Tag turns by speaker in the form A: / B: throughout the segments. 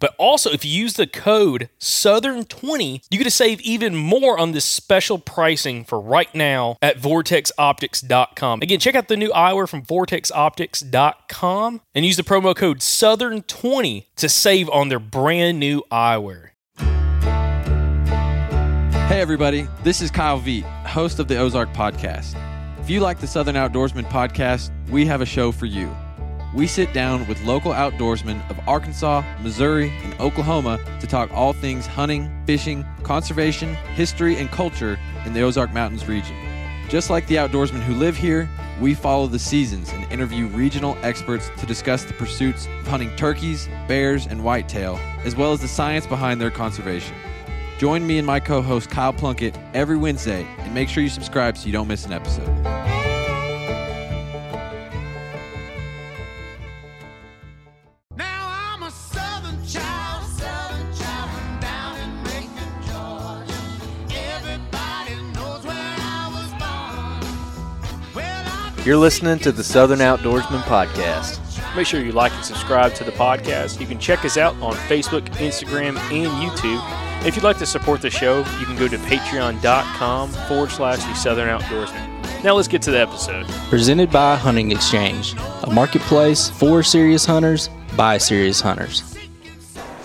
A: But also, if you use the code Southern20, you get to save even more on this special pricing for right now at vortexoptics.com. Again, check out the new eyewear from vortexoptics.com and use the promo code Southern20 to save on their brand new eyewear.
B: Hey, everybody, this is Kyle Veet, host of the Ozark Podcast. If you like the Southern Outdoorsman podcast, we have a show for you. We sit down with local outdoorsmen of Arkansas, Missouri, and Oklahoma to talk all things hunting, fishing, conservation, history, and culture in the Ozark Mountains region. Just like the outdoorsmen who live here, we follow the seasons and interview regional experts to discuss the pursuits of hunting turkeys, bears, and whitetail, as well as the science behind their conservation. Join me and my co host Kyle Plunkett every Wednesday and make sure you subscribe so you don't miss an episode.
C: You're listening to the Southern Outdoorsman Podcast.
A: Make sure you like and subscribe to the podcast. You can check us out on Facebook, Instagram, and YouTube. If you'd like to support the show, you can go to patreon.com forward slash the Southern Outdoorsman. Now let's get to the episode.
C: Presented by Hunting Exchange, a marketplace for serious hunters by serious hunters.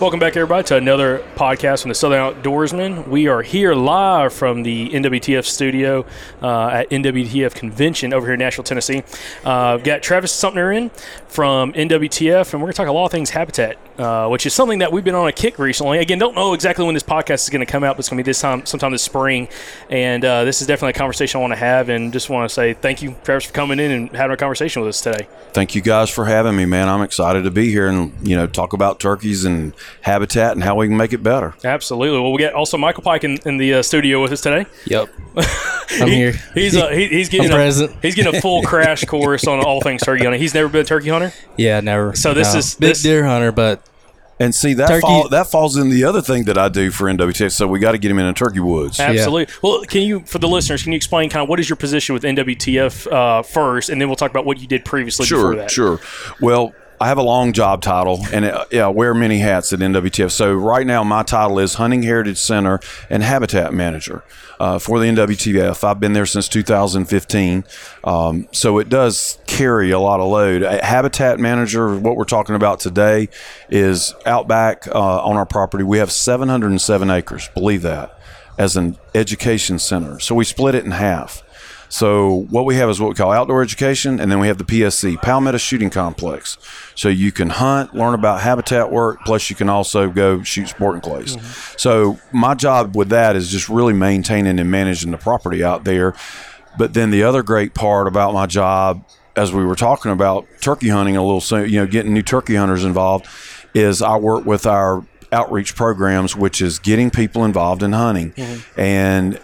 A: Welcome back, everybody, to another podcast from the Southern Outdoorsman. We are here live from the NWTF studio uh, at NWTF Convention over here in Nashville, Tennessee. Uh, got Travis Sumner in from NWTF, and we're going to talk a lot of things habitat, uh, which is something that we've been on a kick recently. Again, don't know exactly when this podcast is going to come out, but it's going to be this time, sometime this spring. And uh, this is definitely a conversation I want to have, and just want to say thank you, Travis, for coming in and having a conversation with us today.
D: Thank you guys for having me, man. I'm excited to be here and you know talk about turkeys and habitat and how we can make it better.
A: Absolutely. Well, we got also Michael Pike in, in the uh, studio with us today.
C: Yep. I'm
A: He-
C: here.
A: He's uh, he, he's getting
C: I'm
A: a,
C: present.
A: he's getting a full crash course on all things turkey hunting. He's never been a turkey hunter.
C: Yeah, never.
A: So this
C: No.
A: is-
C: big
A: this-
C: deer hunter, but
D: And see that
C: Turkey-
D: fall, that falls in the other thing that I do for NWTF. So we got to get him in a turkey woods.
A: Absolutely. Well, can you for the listeners can you explain kind of what is your position with NWTF uh, first, and then we'll talk about what you did previously before
D: Sure,
A: that.
D: sure. Well, I have a long job title, and uh, yeah, I wear many hats at NWTF. So right now, my title is Hunting Heritage Center and Habitat Manager uh, for the NWTF. I've been there since 2015, um, so it does carry a lot of load. A Habitat Manager, what we're talking about today, is out back uh, on our property. We have 707 acres. Believe that as an education center. So we split it in half. So what we have is what we call outdoor education, and then we have the PSC, Palmetto Shooting Complex. So you can hunt, learn about habitat work, plus you can also go shoot sporting clays. Mm-hmm. So my job with that is just really maintaining and managing the property out there. But then the other great part about my job, as we were talking about turkey hunting a little soon, you know, getting new turkey hunters involved, is I work with our outreach programs, which is getting people involved in hunting. Mm-hmm. And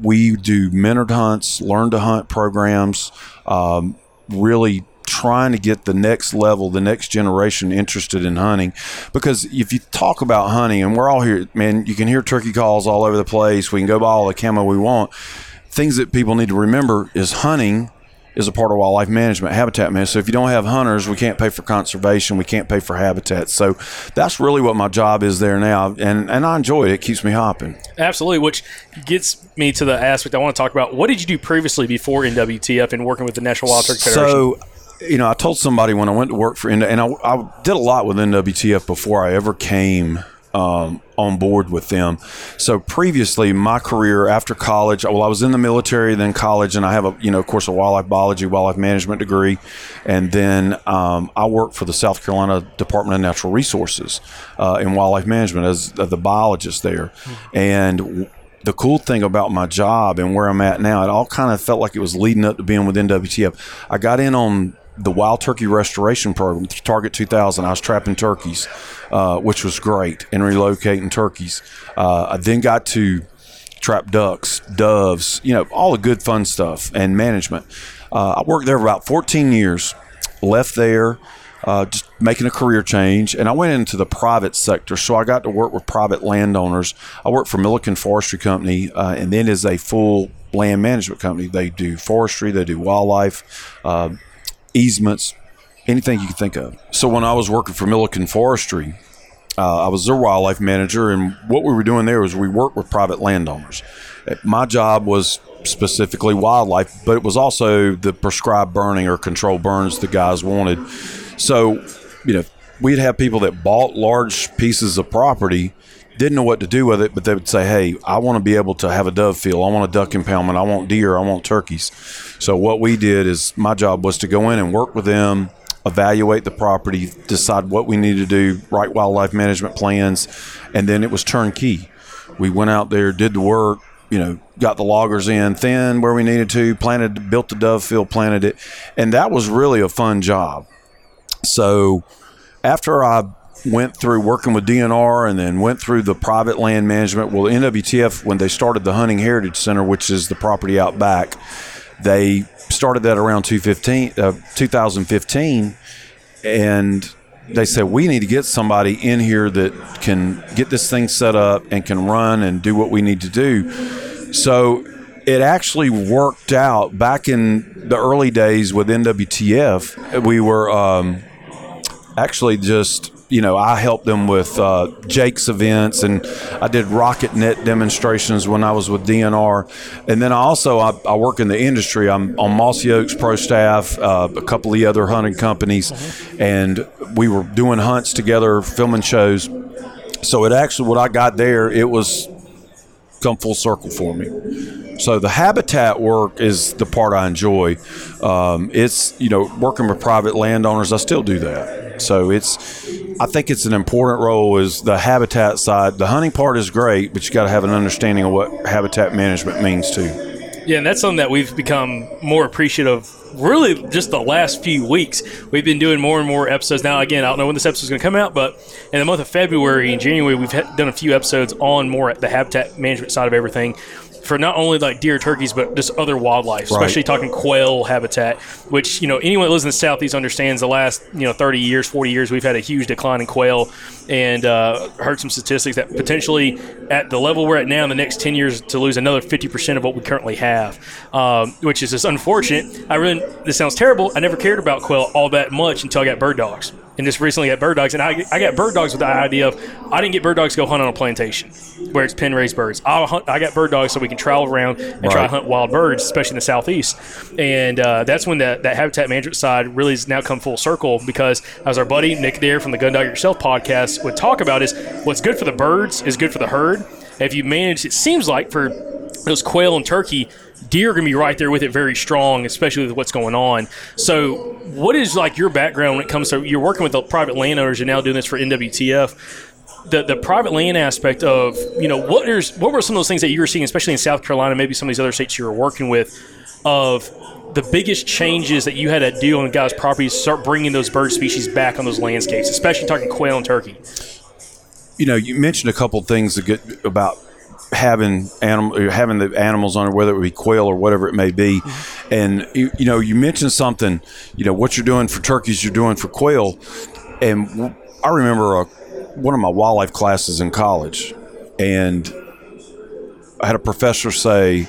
D: we do mentored hunts, learn to hunt programs, um, really trying to get the next level, the next generation interested in hunting. Because if you talk about hunting, and we're all here, man, you can hear turkey calls all over the place. We can go buy all the camo we want. Things that people need to remember is hunting is a part of wildlife management, habitat management. So if you don't have hunters, we can't pay for conservation, we can't pay for habitat. So that's really what my job is there now, and and I enjoy it. It keeps me hopping.
A: Absolutely, which gets me to the aspect I want to talk about. What did you do previously before NWTF and working with the National Wild Turkey Federation?
D: So, you know, I told somebody when I went to work for N- and I, I did a lot with NWTF before I ever came um, on board with them. So previously, my career after college, well, I was in the military, then college, and I have a, you know, of course, a wildlife biology, wildlife management degree, and then um, I worked for the South Carolina Department of Natural Resources uh, in wildlife management as the biologist there, and. the cool thing about my job and where I'm at now, it all kind of felt like it was leading up to being with NWTF. I got in on the wild turkey restoration program, Target 2000. I was trapping turkeys, uh, which was great, and relocating turkeys. Uh, I then got to trap ducks, doves, you know, all the good fun stuff and management. Uh, I worked there for about 14 years, left there, uh, just making a career change, and I went into the private sector. So I got to work with private landowners. I worked for Milliken Forestry Company, uh, and then as a full land management company, they do forestry, they do wildlife, uh, easements, anything you can think of. So when I was working for Milliken Forestry, uh, I was their wildlife manager, and what we were doing there was we worked with private landowners. Uh, My job was specifically wildlife, but it was also the prescribed burning or controlled burns the guys wanted. So, you know, we'd have people that bought large pieces of property, didn't know what to do with it, but they would say, "Hey, I want to be able to have a dove field. I want a duck impoundment. I want deer. I want turkeys." So what we did is my job was to go in and work with them, evaluate the property, decide what we need to do, write wildlife management plans, and then it was turnkey. We went out there, did the work, you know, got the loggers in, thin where we needed to, planted, built the dove field, planted it, and that was really a fun job. So after I went through working with DNR and then went through the private land management, well, NWTF, when they started the Hunting Heritage Center, which is the property out back, they started that around 215, uh, 2015 and they said we need to get somebody in here that can get this thing set up and can run and do what we need to do. So it actually worked out. Back in the early days with nwtf we were um, actually just you know i helped them with uh, JAKES events and i did rocket net demonstrations when i was with dnr and then i also i, I work in the industry i'm on Mossy Oak's pro staff uh, a couple of the other hunting companies and we were doing hunts together filming shows so it actually what i got there it was come full circle for me so the habitat work is the part I enjoy. Um, it's you know working with private landowners. I still do that. So it's I think it's an important role is the habitat side. The hunting part is great, but you got to have an understanding of what habitat management means too.
A: Yeah, and that's something that we've become more appreciative. Really, just the last few weeks, we've been doing more and more episodes. Now, again, I don't know when this episode is going to come out, but in the month of February and January, we've done a few episodes on more the habitat management side of everything for not only like deer, turkeys, but just other wildlife, especially talking quail habitat. Which you know, anyone that lives in the southeast understands. The last you know 30 years, 40 years, we've had a huge decline in quail, and uh, heard some statistics that potentially at the level we're at now in the next 10 years to lose another 50% of what we currently have, um, which is just unfortunate. I really this sounds terrible. I never cared about quail all that much until I got bird dogs. And just recently got bird dogs, and I, I got bird dogs with the idea of I didn't get bird dogs to go hunt on a plantation where it's pen raised birds. I'll hunt, I got bird dogs so we can travel around and try to hunt wild birds, especially in the southeast. And uh, that's when that, that habitat management side really has now come full circle because as our buddy Nick Dare from the Gun Dog Yourself podcast would talk about is what's good for the birds is good for the herd. If you manage, it seems like for those quail and turkey, deer are going to be right there with it very strong, especially with what's going on. So, what is like your background when it comes to you're working with the private landowners and now doing this for NWTF? The, the private land aspect of you know what is what were some of those things that you were seeing, especially in South Carolina, maybe some of these other states you were working with, of the biggest changes that you had to do on guys' properties start bringing those bird species back on those landscapes, especially talking quail and turkey.
D: you know, you mentioned a couple things about having animal or having the animals on it, whether it be quail or whatever it may be. Mm-hmm. And you, you know, you mentioned something. You know, what you're doing for turkeys, you're doing for quail. And I remember a, one of my wildlife classes in college, and I had a professor say,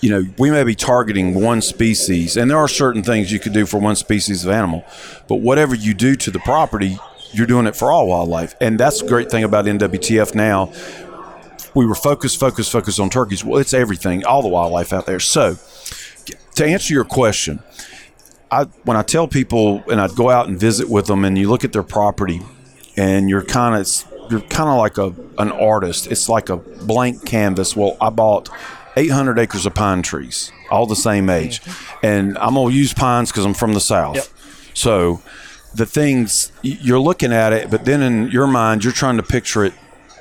D: you know, we may be targeting one species, and there are certain things you could do for one species of animal, but whatever you do to the property, you're doing it for all wildlife. And that's the great thing about NWTF now. We were focused, focused, focused on turkeys. Well, it's everything, all the wildlife out there. So, to answer your question, I when I tell people and I'd go out and visit with them, and you look at their property, and you're kind of you're kind of like a an artist. It's like a blank canvas. Well, I bought 800 acres of pine trees, all the same age, and I'm gonna use pines because I'm from the south.
A: Yep.
D: So the things you're looking at it, but then in your mind you're trying to picture it.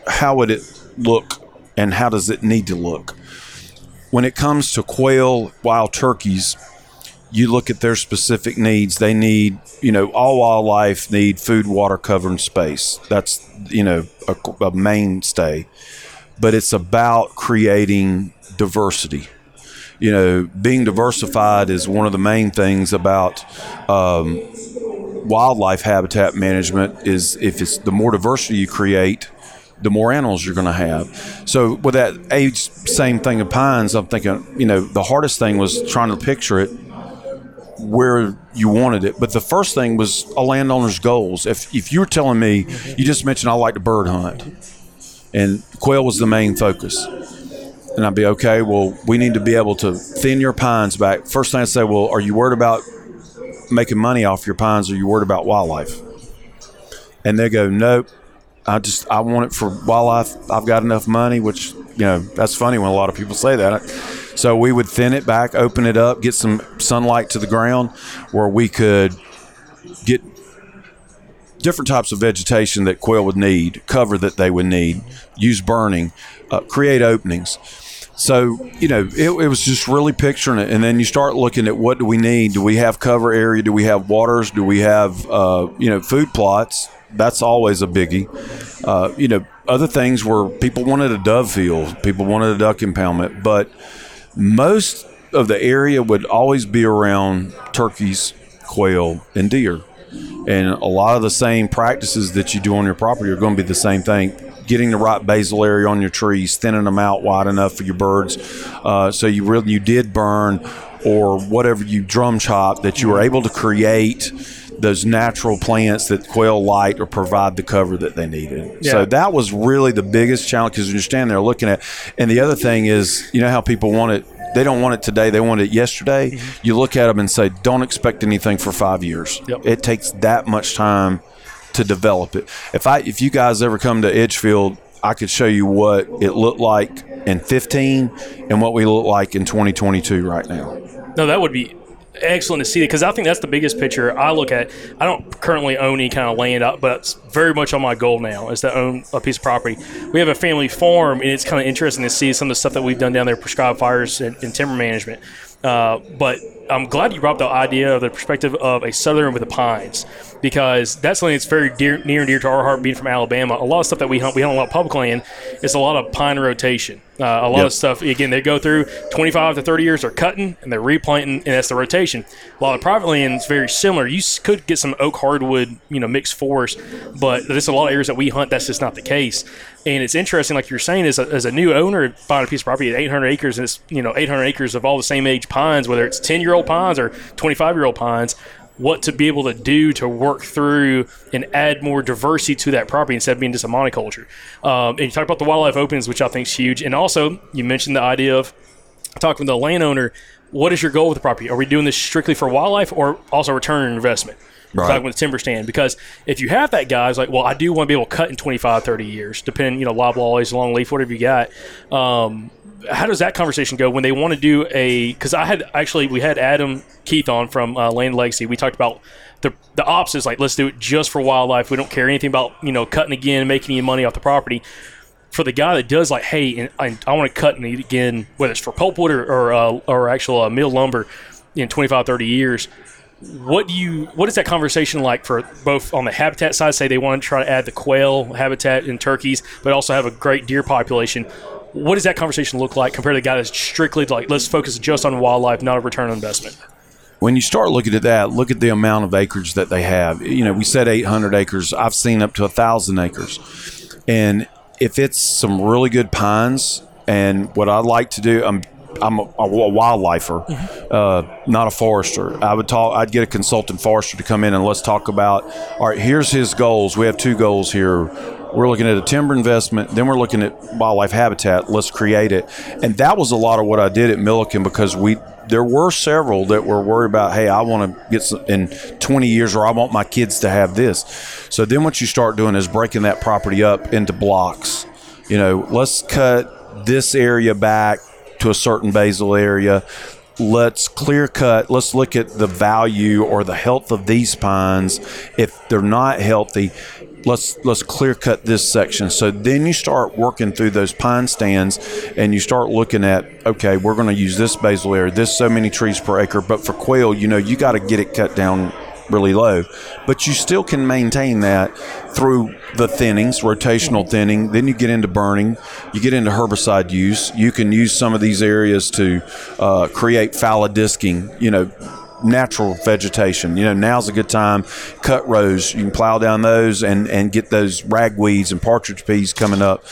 D: How would it look, and how does it need to look? When it comes to quail, wild turkeys, you look at their specific needs. They need, you know, all wildlife need food, water, cover, and space. That's, you know, a, a mainstay. But it's about creating diversity. You know, being diversified is one of the main things about um, wildlife habitat management. Is if it's the more diversity you create, the more animals you're going to have. So with that age, same thing of pines. I'm thinking, you know, the hardest thing was trying to picture it where you wanted it. But the first thing was a landowner's goals. If if you were telling me, you just mentioned I like to bird hunt, and quail was the main focus, and I'd be okay. Well, we need to be able to thin your pines back. First thing I say, well, are you worried about making money off your pines? Or are you worried about wildlife? And they go, nope. I just I want it for wildlife. I've got enough money, which you know that's funny when a lot of people say that. So we would thin it back, open it up, get some sunlight to the ground, where we could get different types of vegetation that quail would need, cover that they would need, use burning, uh, create openings. So you know, it, it was just really picturing it, and then you start looking at what do we need? Do we have cover area? Do we have waters? Do we have uh, you know food plots? That's always a biggie. Uh, you know, other things were people wanted a dove field, people wanted a duck impoundment, but most of the area would always be around turkeys, quail, and deer. And a lot of the same practices that you do on your property are going to be the same thing. Getting the right basal area on your trees, thinning them out wide enough for your birds, uh, so you really you did burn or whatever you drum chop that you were able to create those natural plants that quail light or provide the cover that they needed. So that was really the biggest challenge because you're standing there looking at. And the other thing is, you know how people want it. They don't want it today. They want it yesterday. Mm-hmm. You look at them and say, "Don't expect anything for five years.
A: Yep.
D: It takes that much time to develop it. If I, if you guys ever come to Edgefield, I could show you what it looked like in 15 and what we look like in 2022 right now.
A: No, that would be excellent to see it because I think that's the biggest picture I look at. I don't currently own any kind of land, uh, but it's very much on my goal now is to own a piece of property. We have a family farm, and it's kind of interesting to see some of the stuff that we've done down there, prescribed fires and, and timber management. Uh, but I'm glad you brought the idea of the perspective of a southern with the pines because that's something that's very dear, near and dear to our heart. Being from Alabama, a lot of stuff that we hunt, we hunt a lot of public land. It's a lot of pine rotation. Uh, a lot
D: Yep.
A: of stuff again they go through 25 to 30 years they're cutting and they're replanting and that's the rotation while the private land is very similar you could get some oak hardwood you know mixed forest but there's a lot of areas that we hunt that's just not the case and it's interesting like you're saying as a, as a new owner buying a piece of property at 800 acres and it's you know 800 acres of all the same age pines whether it's 10 year old pines or 25 year old pines what to be able to do to work through and add more diversity to that property instead of being just a monoculture. Um, and you talk about the wildlife opens, which I think is huge. And also, you mentioned the idea of talking with the landowner. What is your goal with the property? Are we doing this strictly for wildlife or also return on investment?
D: Right.
A: Talking with the timber stand because if you have that guy, it's like, well, I do want to be able to cut in 25, 30 years, depending, you know, loblollies, long leaf, whatever you got. Um, how does that conversation go when they want to do a? Because I had actually we had Adam Keith on from uh, Land Legacy. We talked about the the ops is Like let's do it just for wildlife. We don't care anything about you know cutting again, making any money off the property. For the guy that does like, hey, and I, I want to cut and eat again, whether it's for pulpwood or or, uh, or actual uh, mill lumber in 25, 30 years. what do you what is that conversation like for both on the habitat side say they want to try to add the quail habitat and turkeys but also have a great deer population what does that conversation look like compared to the guy that's strictly like let's focus just on wildlife not a return on investment
D: when you start looking at that, look at the amount of acreage that they have. You know, we said 800 acres. I've seen up to a thousand acres, and if it's some really good pines, and what I like to do, I'm I'm a, a wildlifer, uh, not a forester. I would talk. I'd get a consultant forester to come in and let's talk about. All right, here's his goals. We have two goals here. We're looking at a timber investment, then we're looking at wildlife habitat. Let's create it, and that was a lot of what I did at Milliken because we there were several that were worried about, hey, I want to get some, in 20 years, or I want my kids to have this. So then what you start doing is breaking that property up into blocks. You know, let's cut this area back to a certain basal area. Let's clear cut. Let's look at the value or the health of these pines. If they're not healthy, let's let's clear cut this section. So then you start working through those pine stands, and you start looking at okay, we're going to use this basal area, this so many trees per acre. But for quail, you know, you got to get it cut down really low, but you still can maintain that through the thinnings, rotational thinning. Then you get into burning, you get into herbicide use. You can use some of these areas to uh, create fallow disking. You know, natural vegetation. You know, now's a good time. Cut rows. You can plow down those and, and get those ragweeds and partridge peas coming up.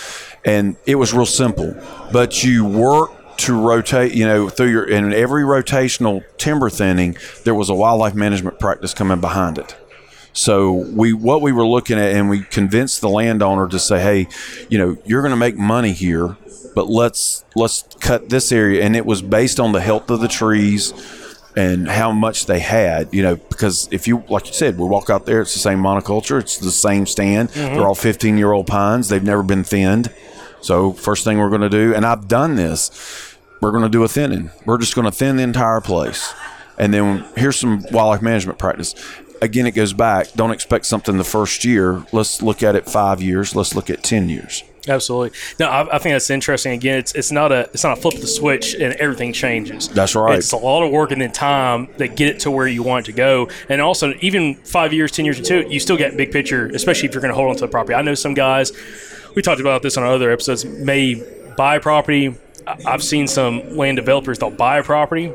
D: And it was real simple. But you work to rotate, you know, through your, in every rotational timber thinning, there was a wildlife management practice coming behind it. So we what we were looking at, and we convinced the landowner to say, "Hey, you know, you're going to make money here, but let's let's cut this area." And it was based on the health of the trees and how much they had. You know, because if you like you said, we walk out there, it's the same monoculture, it's the same stand. Mm-hmm. They're all 15 year old pines. They've never been thinned. So first thing we're going to do, and I've done this, we're going to do a thinning. We're just going to thin the entire place, and then here's some wildlife management practice. Again, it goes back. Don't expect something the first year. Let's look at it five years. Let's look at ten years.
A: Absolutely. No I, I think that's interesting. Again it's it's not a it's not a flip of the switch and everything changes.
D: That's right.
A: it's a lot of work and then time that get it to where you want it to go. And also even five years ten years into it you still get big picture especially if you're going to hold on to the property. I know some guys we talked about this on our other episodes may buy property. I've seen some land developers they'll buy a property,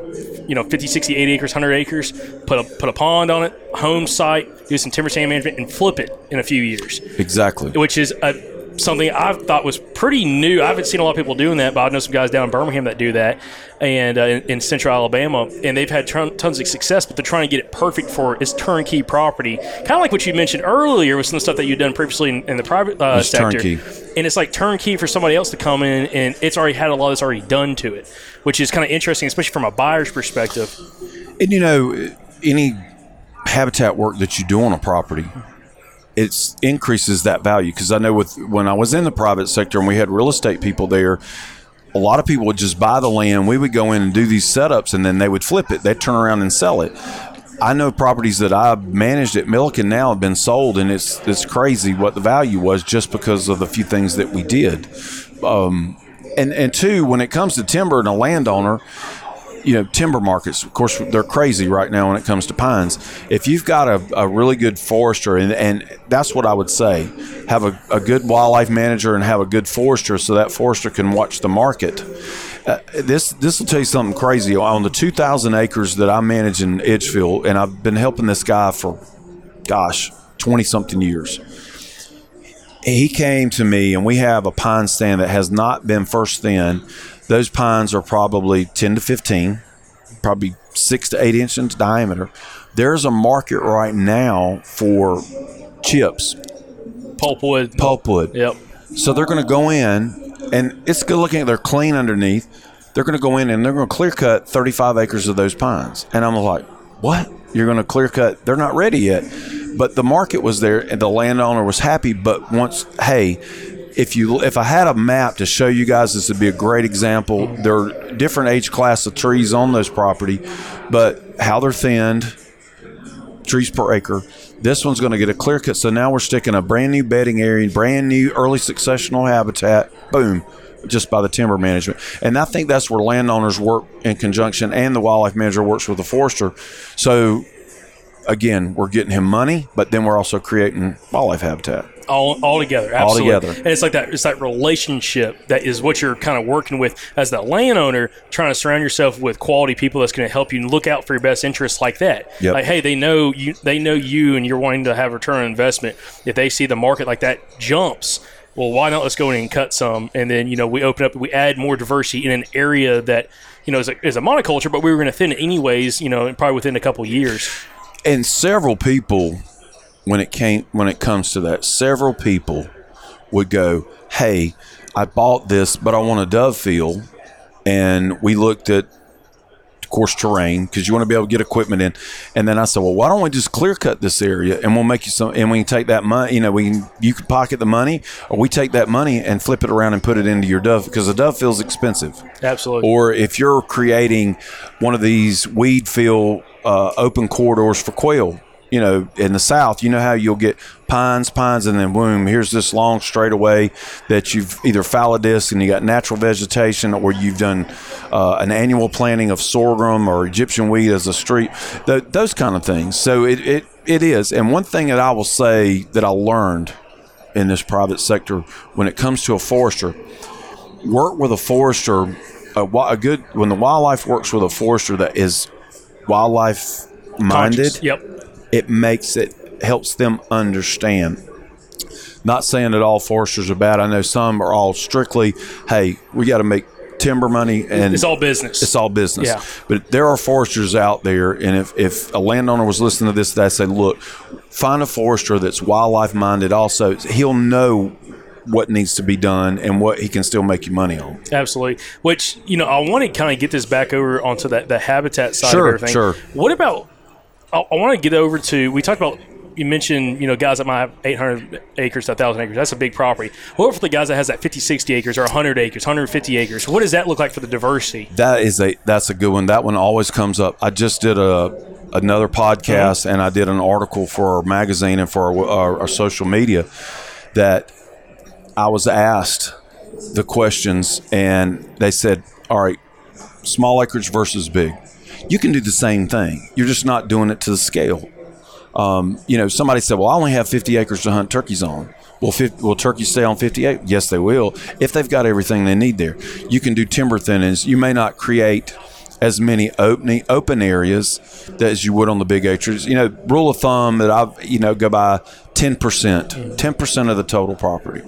A: you know, 50, 60, 80 acres, 100 acres, put a put a pond on it, home site, do some timber stand management and flip it in a few years.
D: Exactly.
A: which is a, something I thought was pretty new. I haven't seen a lot of people doing that, but I know some guys down in Birmingham that do that, and uh, in, in Central Alabama, and they've had ton, tons of success. But they're trying to get it perfect for its turnkey property, kind of like what you mentioned earlier with some of the stuff that you've done previously in, in the private uh, sector.
D: turnkey.
A: And it's like turnkey for somebody else to come in, and it's already had a lot that's already done to it, which is kind of interesting, especially from a buyer's perspective.
D: And you know, any habitat work that you do on a property, it increases that value. Because I know with when I was in the private sector and we had real estate people there, a lot of people would just buy the land. We would go in and do these setups, and then they would flip it. They'd turn around and sell it. I know properties that I've managed at Milliken now have been sold, and it's it's crazy what the value was just because of the few things that we did. Um, and and two, when it comes to timber and a landowner, you know, timber markets, of course, they're crazy right now when it comes to pines. If you've got a, a really good forester, and, and that's what I would say, have a, a good wildlife manager and have a good forester so that forester can watch the market. Uh, this this will tell you something crazy. On the 2,000 acres that I manage in Edgefield, and I've been helping this guy for, gosh, 20 something years he came to me and we have a pine stand that has not been first thin. Those pines are probably 10 to 15, probably six to eight inches in diameter. There's a market right now for chips,
A: Pulpwood.
D: pulpwood.
A: Yep.
D: So they're going to go in, and it's good looking. They're clean underneath. They're going to go in and they're going to clear cut 35 acres of those pines. And I'm like, what? You're going to clear cut? They're not ready yet. But the market was there, and the landowner was happy. But once, hey, if you if I had a map to show you guys, this would be a great example. There are different age class of trees on those property, but how they're thinned, trees per acre. This one's going to get a clear cut. So now we're sticking a brand new bedding area, brand new early successional habitat. Boom. Just by the timber management. And I think that's where landowners work in conjunction and the wildlife manager works with the forester. So again, we're getting him money, but then we're also creating wildlife habitat.
A: All, all together,
D: All
A: absolutely.
D: together.
A: And it's like that. It's that relationship that is what you're kind of working with as the landowner, trying to surround yourself with quality people that's going to help you and look out for your best interests like that.
D: Yep.
A: Like, hey, they know you, they know you, and you're wanting to have return on investment. If they see the market like that jumps. Well, why not? Let's go in and cut some, and then you know we open up, we add more diversity in an area that you know is a, is a monoculture, but we were going to thin it anyways. You know, probably within a couple years.
D: and several people when it came when it comes to that several people would go hey i bought this but i want a dove field. And we looked at of course terrain because you want to be able to get equipment in. And then i said well why don't we just clear cut this area and we'll make you some and we can take that money you know we can you can pocket the money or we take that money and flip it around and put it into your dove because the dove field's expensive.
A: Absolutely.
D: or if you're creating one of these weed field uh, open corridors for quail, you know, in the south, you know how you'll get pines, pines, and then boom, here's this long straightaway that you've either fallow disc and you got natural vegetation, or you've done uh, an annual planting of sorghum or Egyptian wheat as a street, th- those kind of things. So it, it, it is. And one thing that I will say that I learned in this private sector when it comes to a forester, work with a forester a, a good when the wildlife works with a forester that is wildlife minded
A: Conscious. Yep.
D: It makes it helps them understand not saying that all foresters are bad i know some are all strictly hey we got to make timber money and
A: It's all business.
D: it's all business.
A: Yeah.
D: But there are foresters out there, and if, if a landowner was listening to this, that say, look, find a forester that's wildlife minded. Also, he'll know what needs to be done and what he can still make you money on.
A: Absolutely. Which you know, I want to kind of get this back over onto that the habitat side
D: Sure,
A: of everything.
D: sure.
A: What about? I, want to get over to. We talked about. You mentioned, you know, guys that might have 800 acres to 1,000 acres. That's a big property. What for the guys that has that 50, 60 acres or 100 acres, 150 acres? What does that look like for the diversity?
D: That is a that's a good one. That one always comes up. I just did a another podcast and I did an article for our magazine and for our, our, our social media that I was asked the questions and they said, "All right, small acreage versus big. You can do the same thing. You're just not doing it to the scale." Um, you know, somebody said, "Well, I only have 50 acres to hunt turkeys on." Will, 50, will turkeys stay on 58? Yes, they will. If they've got everything they need there, you can do timber thinnings. You may not create as many open open areas as you would on the big acres. You know, rule of thumb that I've you know go by 10 percent. 10 percent of the total property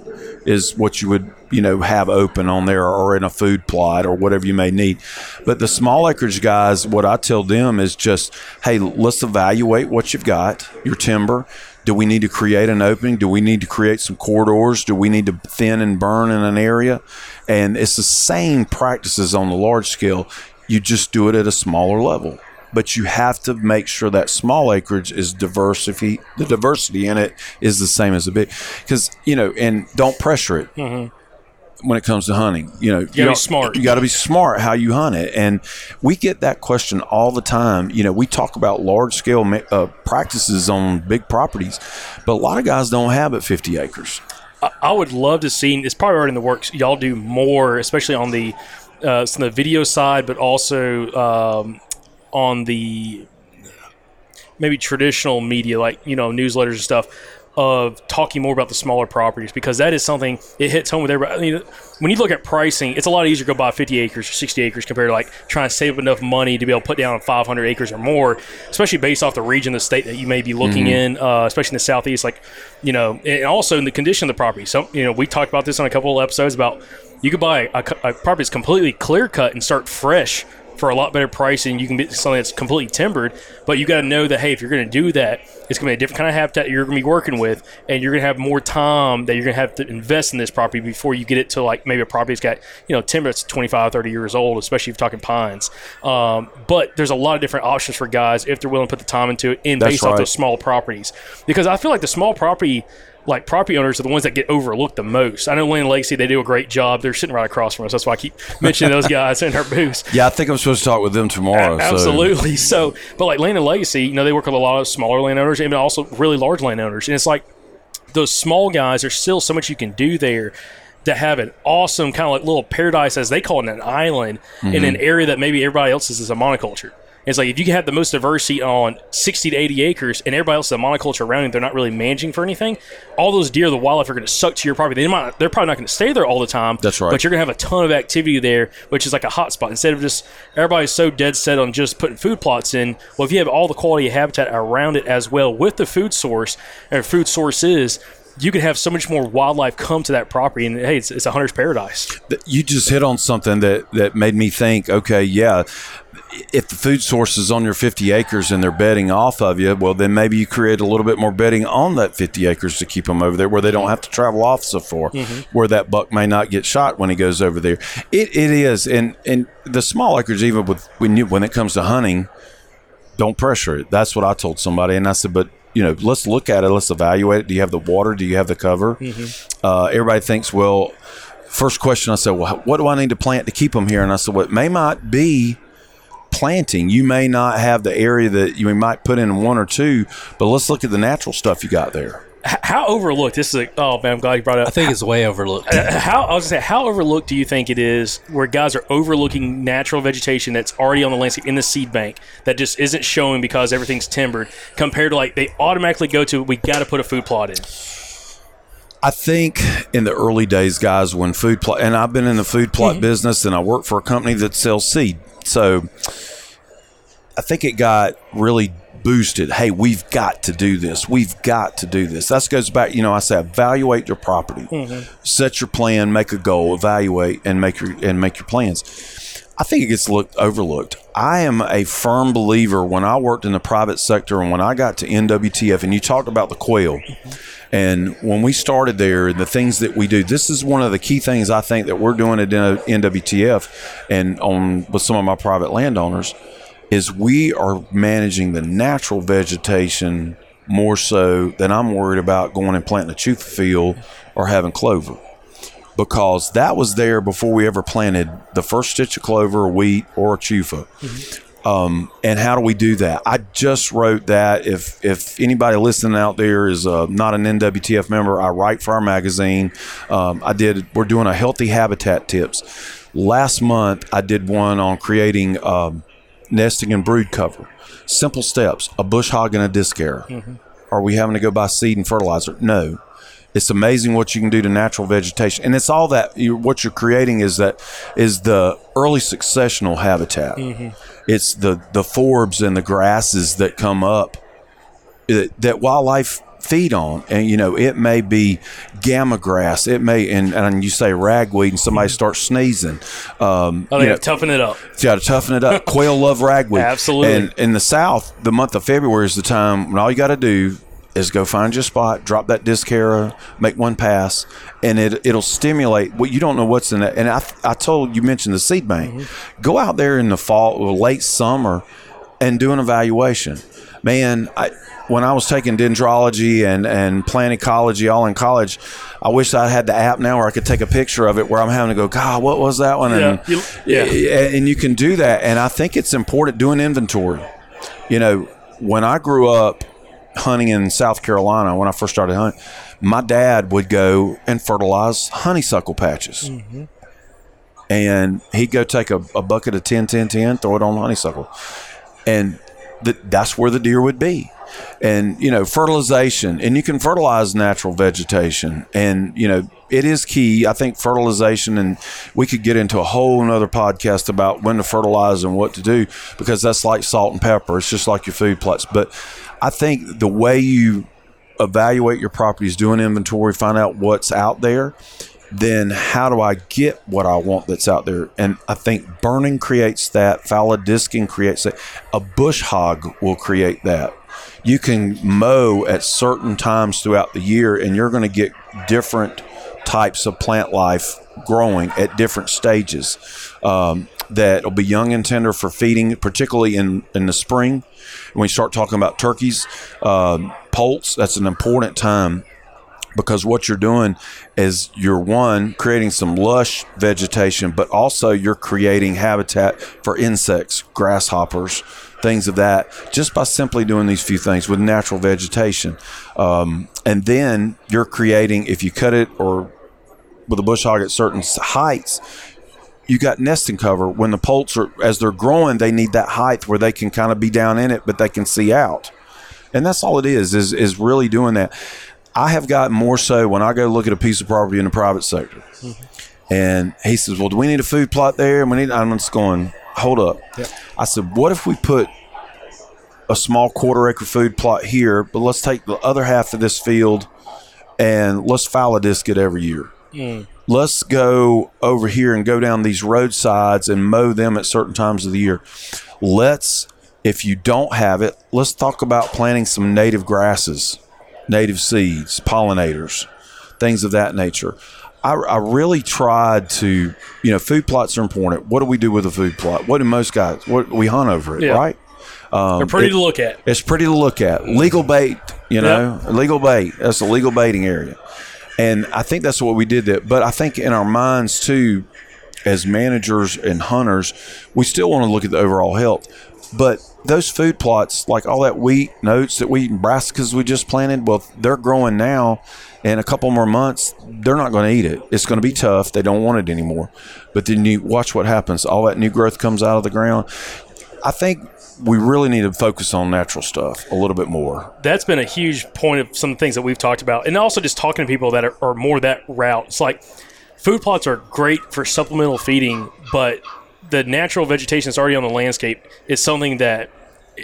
D: is what you would you know have open on there or in a food plot or whatever you may need. But the small acreage guys, what I tell them is just, hey, let's evaluate what you've got, your timber. Do we need to create an opening? Do we need to create some corridors? Do we need to thin and burn in an area? And it's the same practices on the large scale. You just do it at a smaller level. But you have to make sure that small acreage is diversity. The diversity in it is the same as the big, because you know, and don't pressure it when it comes to hunting. You know, you,
A: Mm-hmm. be smart.
D: You got to be smart how you hunt it, and we get that question all the time. You know, we talk about large scale ma- uh, practices on big properties, but a lot of guys don't have it 50 acres.
A: I would love to see. It's probably already in the works. Y'all do more, especially on the uh, the video side, but also um, on the maybe traditional media, like you know newsletters and stuff, of talking more about the smaller properties because that is something it hits home with everybody. I mean, when you look at pricing, it's a lot easier to go buy 50 acres or 60 acres compared to like trying to save enough money to be able to put down 500 acres or more, especially based off the region, the state that you may be looking in, uh, especially in the southeast. Like, you know, and also in the condition of the property. So, you know, we talked about this on a couple of episodes about you could buy a, a property that's completely clear cut and start fresh for a lot better price and you can get something that's completely timbered. But you got to know that hey, if you're going to do that, it's going to be a different kind of habitat you're going to be working with, and you're going to have more time that you're going to have to invest in this property before you get it to like maybe a property that's got you know timber that's 25, 30 years old, especially if you're talking pines. Um, but there's a lot of different options for guys if they're willing to put the time into it and
D: That's
A: based off
D: right.
A: those small properties, because I feel like the small property. Like property owners are the ones that get overlooked the most. I know Land and Legacy; they do a great job. They're sitting right across from us. That's why I keep mentioning those guys in our booths.
D: Yeah, I think I'm supposed to talk with them tomorrow. so-
A: Absolutely. So, but like Land and Legacy, you know, they work with a lot of smaller landowners and also really large landowners. And it's like those small guys, there's still so much you can do there that have an awesome kind of like little paradise, as they call it, an island in
D: Mm-hmm.
A: an area that maybe everybody else is, is a monoculture. It's like if you can have the most diversity on 60 to 80 acres and everybody else is a monoculture around it, they're not really managing for anything, all those deer, the wildlife are going to suck to your property. They might, they're probably not going to stay there all the time.
D: That's right.
A: But you're going to have a ton of activity there, which is like a hot spot. Instead of just everybody's so dead set on just putting food plots in, well, if you have all the quality of habitat around it as well with the food source or food sources, you could have so much more wildlife come to that property. And hey, it's, it's a hunter's paradise.
D: You just hit on something that, that made me think, okay, yeah, if the food source is on your 50 acres and they're bedding off of you, well, then maybe you create a little bit more bedding on that 50 acres to keep them over there where they don't have to travel off so far, where that buck may not get shot when he goes over there. It, it is. And, and the small acres, even with when, you, when it comes to hunting, don't pressure it. That's what I told somebody. And I said, but you know, let's look at it. Let's evaluate it. Do you have the water? Do you have the cover? Uh, everybody thinks, well, first question I said, well, what do I need to plant to keep them here? And I said, well, it may not be planting. You may not have the area that you might put in one or two, but let's look at the natural stuff you got there.
A: How overlooked this is? A, oh man, I'm glad you brought it up.
C: I think it's way overlooked.
A: Uh, uh, how I was gonna say, how overlooked do you think it is where guys are overlooking natural vegetation that's already on the landscape in the seed bank that just isn't showing because everything's timbered compared to like they automatically go to we got to put a food plot in.
D: I think in the early days, guys, when food plot, and I've been in the food plot mm-hmm. business and I work for a company that sells seed. So I think it got really boosted. Hey, we've got to do this. We've got to do this. That goes back, you know, I say evaluate your property, mm-hmm. set your plan, make a goal, evaluate, and make your and make your plans. I think it gets looked overlooked. I am a firm believer when I worked in the private sector and when I got to NWTF, and you talked about the quail. And when we started there, and the things that we do, this is one of the key things I think that we're doing at NWTF and on with some of my private landowners is we are managing the natural vegetation more so than I'm worried about going and planting a chufa field or having clover because that was there before we ever planted the first stitch of clover or wheat or a chufa. Um, and how do we do that? I just wrote that. If if anybody listening out there is uh, not an NWTF member, I write for our magazine. Um, I did. We're doing a healthy habitat tips. Last month, I did one on creating um, nesting and brood cover. Simple steps: a bush hog and a disc harrow. Are we having to go buy seed and fertilizer? No. It's amazing what you can do to natural vegetation, and it's all that you, what you're creating is that is the early successional habitat. It's the the forbs and the grasses that come up that, that wildlife feed on, and you know it may be gama grass, it may and, and you say ragweed, and somebody starts sneezing. Um,
A: Oh,
D: you
A: they
D: know,
A: toughen it up.
D: you got to toughen it up. Quail love ragweed.
A: Absolutely.
D: And in the South, the month of February is the time when all you got to do is go find your spot, drop that disc harrow, make one pass, and it it'll stimulate. What you don't know what's in it. And I I told you mentioned the seed bank. Go out there in the fall or late summer, and do an evaluation. Man, I. When I was taking dendrology and, and plant ecology all in college, I wish I had the app now where I could take a picture of it where I'm having to go, God, what was that one? And
A: Yeah, yeah.
D: yeah, and you can do that. And I think it's important doing inventory. You know, when I grew up hunting in South Carolina, when I first started hunting, my dad would go and fertilize honeysuckle patches. Mm-hmm. And he'd go take a, a bucket of 10, 10, 10, throw it on honeysuckle. And th- that's where the deer would be. And, you know, fertilization, and you can fertilize natural vegetation. And, you know, it is key. I think fertilization, and we could get into a whole nother podcast about when to fertilize and what to do because that's like salt and pepper. It's just like your food plots. But I think the way you evaluate your properties, do an inventory, find out what's out there, then how do I get what I want that's out there? And I think burning creates that, fallow disking creates that, a bush hog will create that. You can mow at certain times throughout the year, and you're going to get different types of plant life growing at different stages um, that will be young and tender for feeding, particularly in, in the spring. When we start talking about turkeys, um, poults, that's an important time because what you're doing is you're one creating some lush vegetation but also you're creating habitat for insects grasshoppers things of that just by simply doing these few things with natural vegetation um, and then you're creating if you cut it or with a bush hog at certain heights you got nesting cover. When the poults are as they're growing, they need that height where they can kind of be down in it, but they can see out. And that's all it is, is is really doing that. I have got more so when I go look at a piece of property in the private sector. And he says, Well, do we need a food plot there? And we need I'm just going, hold up. I said, What if we put a small quarter acre food plot here, but let's take the other half of this field and let's fallow disc it every year. Hmm. Let's go over here and go down these roadsides and mow them at certain times of the year. Let's, if you don't have it, let's talk about planting some native grasses, native seeds, pollinators, things of that nature. I, I really tried to, you know, food plots are important. What do we do with a food plot? What do most guys? What we hunt over it,
A: Yeah.
D: right?
A: Um, They're pretty to look at.
D: It's pretty to look at. Legal bait, you know, legal bait. That's a legal baiting area. And I think that's what we did that. But I think in our minds too, as managers and hunters, we still want to look at the overall health. But those food plots, like all that wheat and oats that we brassicas we just planted, well, they're growing now. In a couple more months, they're not going to eat it. It's going to be tough. They don't want it anymore. But then you watch what happens. All that new growth comes out of the ground. I think we really need to focus on natural stuff a little bit more.
A: that's been a huge point of some things that we've talked about, and also just talking to people that are, are more that route. It's like food plots are great for supplemental feeding, but the natural vegetation that's already on the landscape is something that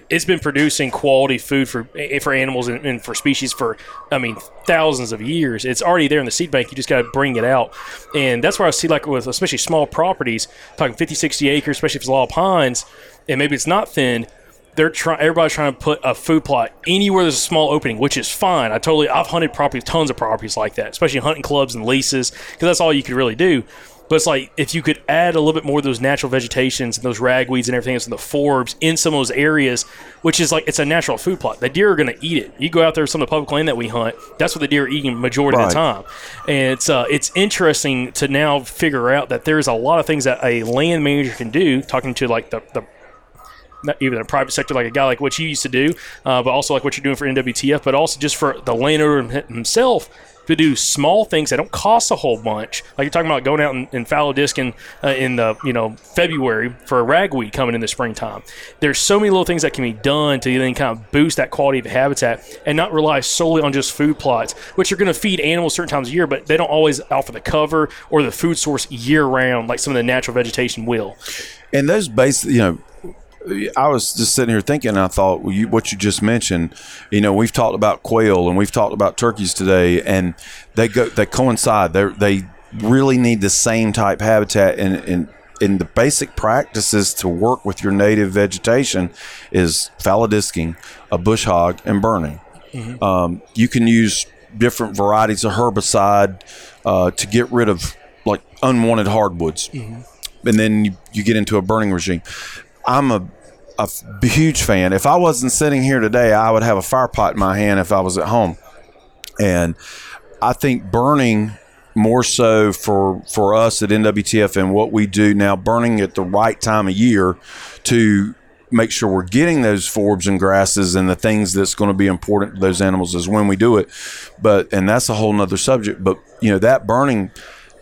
A: it's been producing quality food for for animals and, and for species for I mean thousands of years. It's already there in the seed bank. You just got to bring it out, and that's where I see like with especially small properties, talking 50, 60 acres, especially if it's a lot of pines, and maybe it's not thinned they're trying everybody's trying to put a food plot anywhere there's a small opening which is fine i totally i've hunted properties tons of properties like that especially hunting clubs and leases because that's all you could really do but it's like if you could add a little bit more of those natural vegetations and those ragweeds and everything else in the forbs in some of those areas which is like it's a natural food plot. The deer are going to eat it. You go out there some of the public land that we hunt that's what the deer are eating majority of the time. And it's uh, it's interesting to now figure out that there's a lot of things that a land manager can do talking to like the, the even in the private sector, like a guy like what you used to do, uh, but also like what you're doing for NWTF, but also just for the landowner himself to do small things that don't cost a whole bunch. Like you're talking about going out and, and fallow discing uh, in the you know February for a ragweed coming in the springtime. There's so many little things that can be done to then kind of boost that quality of habitat and not rely solely on just food plots, which are going to feed animals certain times of year, but they don't always offer the cover or the food source year round like some of the natural vegetation will.
D: And those base, you know, I was just sitting here thinking, I thought, well, you, what you just mentioned, you know, we've talked about quail and we've talked about turkeys today, and they go, they coincide. They they really need the same type habitat, and and in the basic practices to work with your native vegetation is fallow disking, a bush hog, and burning. Um, you can use different varieties of herbicide uh, to get rid of like unwanted hardwoods and then you, you get into a burning regime. I'm a a huge fan. If I wasn't sitting here today, I would have a fire pot in my hand if I was at home. And I think burning more so for for us at NWTF and what we do now, burning at the right time of year to make sure we're getting those forbs and grasses and the things that's going to be important to those animals is when we do it. But and that's a whole nother subject. But you know that burning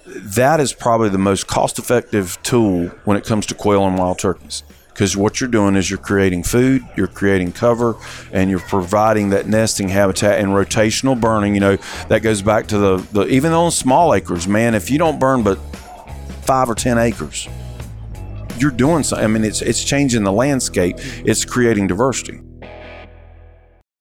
D: that is probably the most cost effective tool when it comes to quail and wild turkeys. Because what you're doing is you're creating food, you're creating cover, and you're providing that nesting habitat and rotational burning. You know, that goes back to the, the even on small acres, man, if you don't burn but five or 10 acres, you're doing something. I mean, it's, it's changing the landscape, it's creating diversity.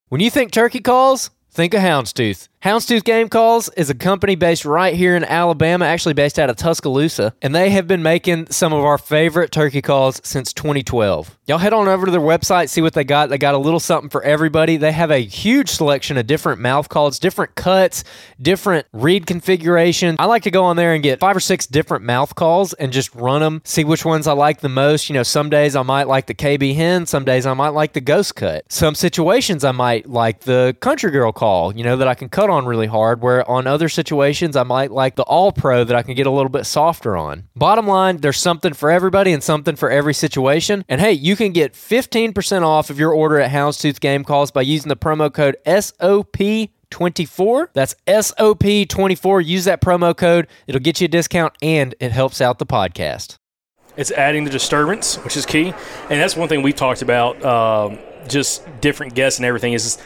E: When you think turkey calls, think of Houndstooth. Houndstooth Game Calls is a company based right here in Alabama, actually based out of Tuscaloosa, and they have been making some of our favorite turkey calls since 2012. Y'all head on over to their website, see what they got. They got a little something for everybody. They have a huge selection of different mouth calls, different cuts, different reed configuration. I like to go on there and get five or six different mouth calls and just run them, see which ones I like the most. You know, some days I might like the KB hen, some days I might like the ghost cut. Some situations I might like the country girl call, you know, that I can cut on really hard, where on other situations I might like the all pro that I can get a little bit softer on. Bottom line, there's something for everybody and something for every situation. And hey, you can get 15% off of your order at Houndstooth Game Calls by using the promo code SOP. 24 that's SOP 24 use that promo code it'll get you a discount and it helps out the podcast
A: It's adding the disturbance, which is key, and that's one thing we've talked about. Um, just different guests and everything is.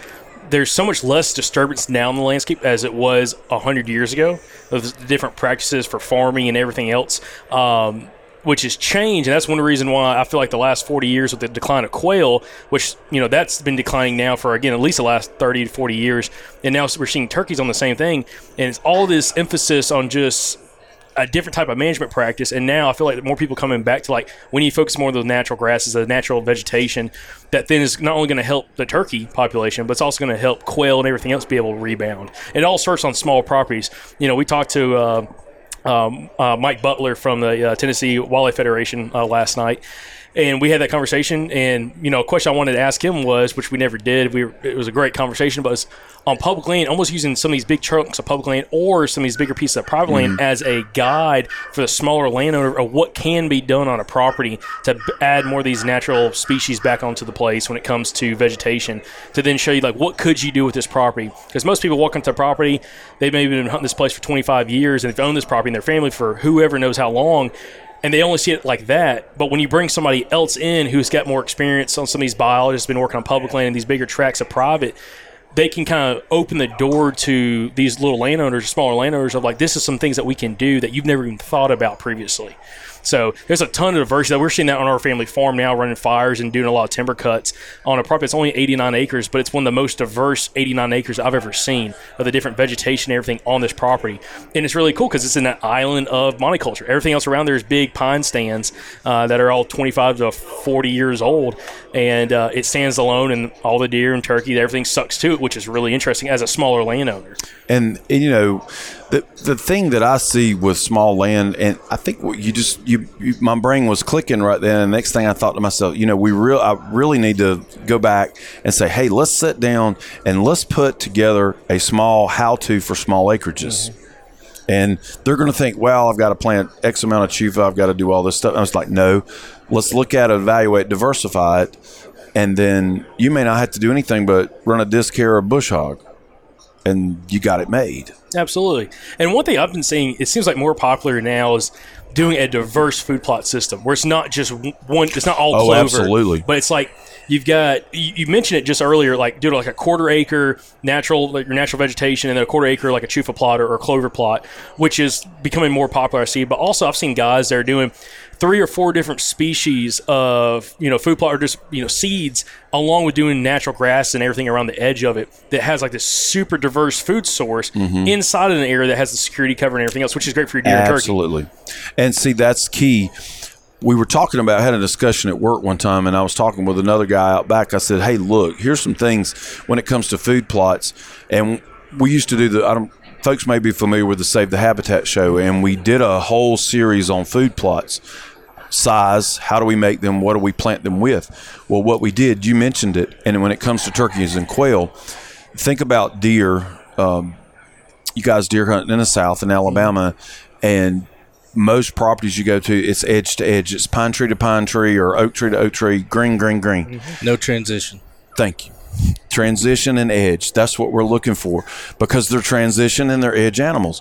A: There's so much less disturbance now in the landscape as it was hundred years ago. Of different practices for farming and everything else. Um, which has changed, and that's one reason why I feel like the last 40 years with the decline of quail, which you know that's been declining now for again at least the last 30 to 40 years, and now we're seeing turkeys on the same thing, and it's all this emphasis on just a different type of management practice, and now I feel like more people coming back to like when you focus more on those natural grasses, the natural vegetation, that then is not only going to help the turkey population, but it's also going to help quail and everything else be able to rebound. It all starts on small properties. You know, we talked to. Uh, um, uh, Mike Butler from the uh, Tennessee Wildlife Federation uh, last night, and we had that conversation. And you know, a question I wanted to ask him was, which we never did. We were, it was a great conversation, but it was on public land, almost using some of these big chunks of public land or some of these bigger pieces of private land mm-hmm. as a guide for the smaller landowner of what can be done on a property to b- add more of these natural species back onto the place when it comes to vegetation. To then show you like what could you do with this property? Because most people walk into a property, they've maybe been hunting this place for 25 years and they've owned this property in their family for whoever knows how long and they only see it like that. But when you bring somebody else in who's got more experience on some of these biologists, been working on public land and these bigger tracts of private, they can kind of open the door to these little landowners, smaller landowners, of like this is some things that we can do that you've never even thought about previously. So there's a ton of diversity. We're seeing that on our family farm now, running fires and doing a lot of timber cuts on a property that's only 89 acres, but it's one of the most diverse 89 acres I've ever seen of the different vegetation and everything on this property. And it's really cool because it's in that island of monoculture. Everything else around there is big pine stands uh, that are all 25 to 40 years old, and uh, it stands alone, and all the deer and turkey, everything sucks to it, which is really interesting as a smaller landowner.
D: and, and you know the the thing that I see with small land, and I think what you just you, you my brain was clicking right then. And the next thing I thought to myself, you know, we real I really need to go back and say, hey, let's sit down and let's put together a small how to for small acreages. Mm-hmm. And they're going to think, well, I've got to plant X amount of chufa. I've got to do all this stuff. I was like, no, let's look at it, evaluate, diversify it. And then you may not have to do anything but run a disc or a bush hog. And you got it made.
A: Absolutely. And one thing I've been seeing, it seems like more popular now is doing a diverse food plot system where it's not just one, it's not all
D: Oh,
A: clover.
D: absolutely.
A: But it's like you've got, you, you mentioned it just earlier, like do like a quarter acre natural, like your natural vegetation and then a quarter acre like a chufa plot or, or clover plot, which is becoming more popular, I see. But also I've seen guys that are doing three or four different species of, you know, food plot or just, you know, seeds along with doing natural grass and everything around the edge of it that has like this super diverse food source
D: Mm-hmm.
A: inside of an area that has the security cover and everything else, which is great for your deer and turkey.
D: Absolutely. And see, that's key. We were talking about, had a discussion at work one time, and I was talking with another guy out back. I said, Hey, look, here's some things when it comes to food plots. And we used to do the, I don't, folks may be familiar with the Save the Habitat show, and we did a whole series on food plots size how do we make them what do we plant them with well what we did you mentioned it and when it comes to turkeys and quail think about deer um, you guys deer hunting in the south in alabama and most properties you go to it's edge to edge it's pine tree to pine tree or oak tree to oak tree green green green
F: No transition.
D: Thank you. Transition and edge. That's what we're looking for because they're transition and they're edge animals.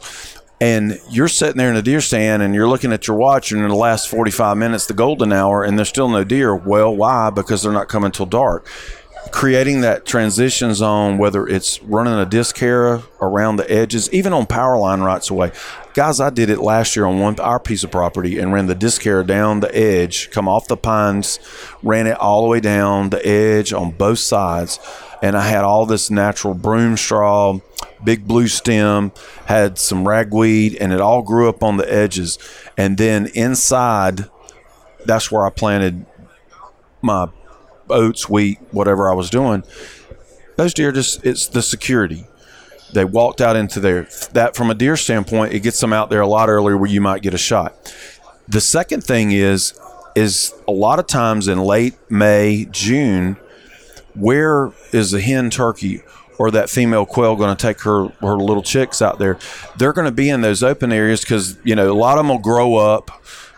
D: And you're sitting there in a deer stand and you're looking at your watch, and in the last 45 minutes, the golden hour, and there's still no deer. Well, why? Because they're not coming till dark. Creating that transition zone, whether it's running a disc harrow around the edges, even on power line rights away. Guys, I did it last year on one our piece of property and ran the disc harrow down the edge, come off the pines, ran it all the way down the edge on both sides, and I had all this natural broom straw, big blue stem, had some ragweed, and it all grew up on the edges. And then inside, that's where I planted my oats, wheat, whatever I was doing. Those deer just it's the security. They walked out into there. That from a deer standpoint, it gets them out there a lot earlier where you might get a shot. The second thing is is a lot of times in late May, June, where is the hen turkey or that female quail going to take her her little chicks out there? They're going to be in those open areas because you know a lot of them will grow up,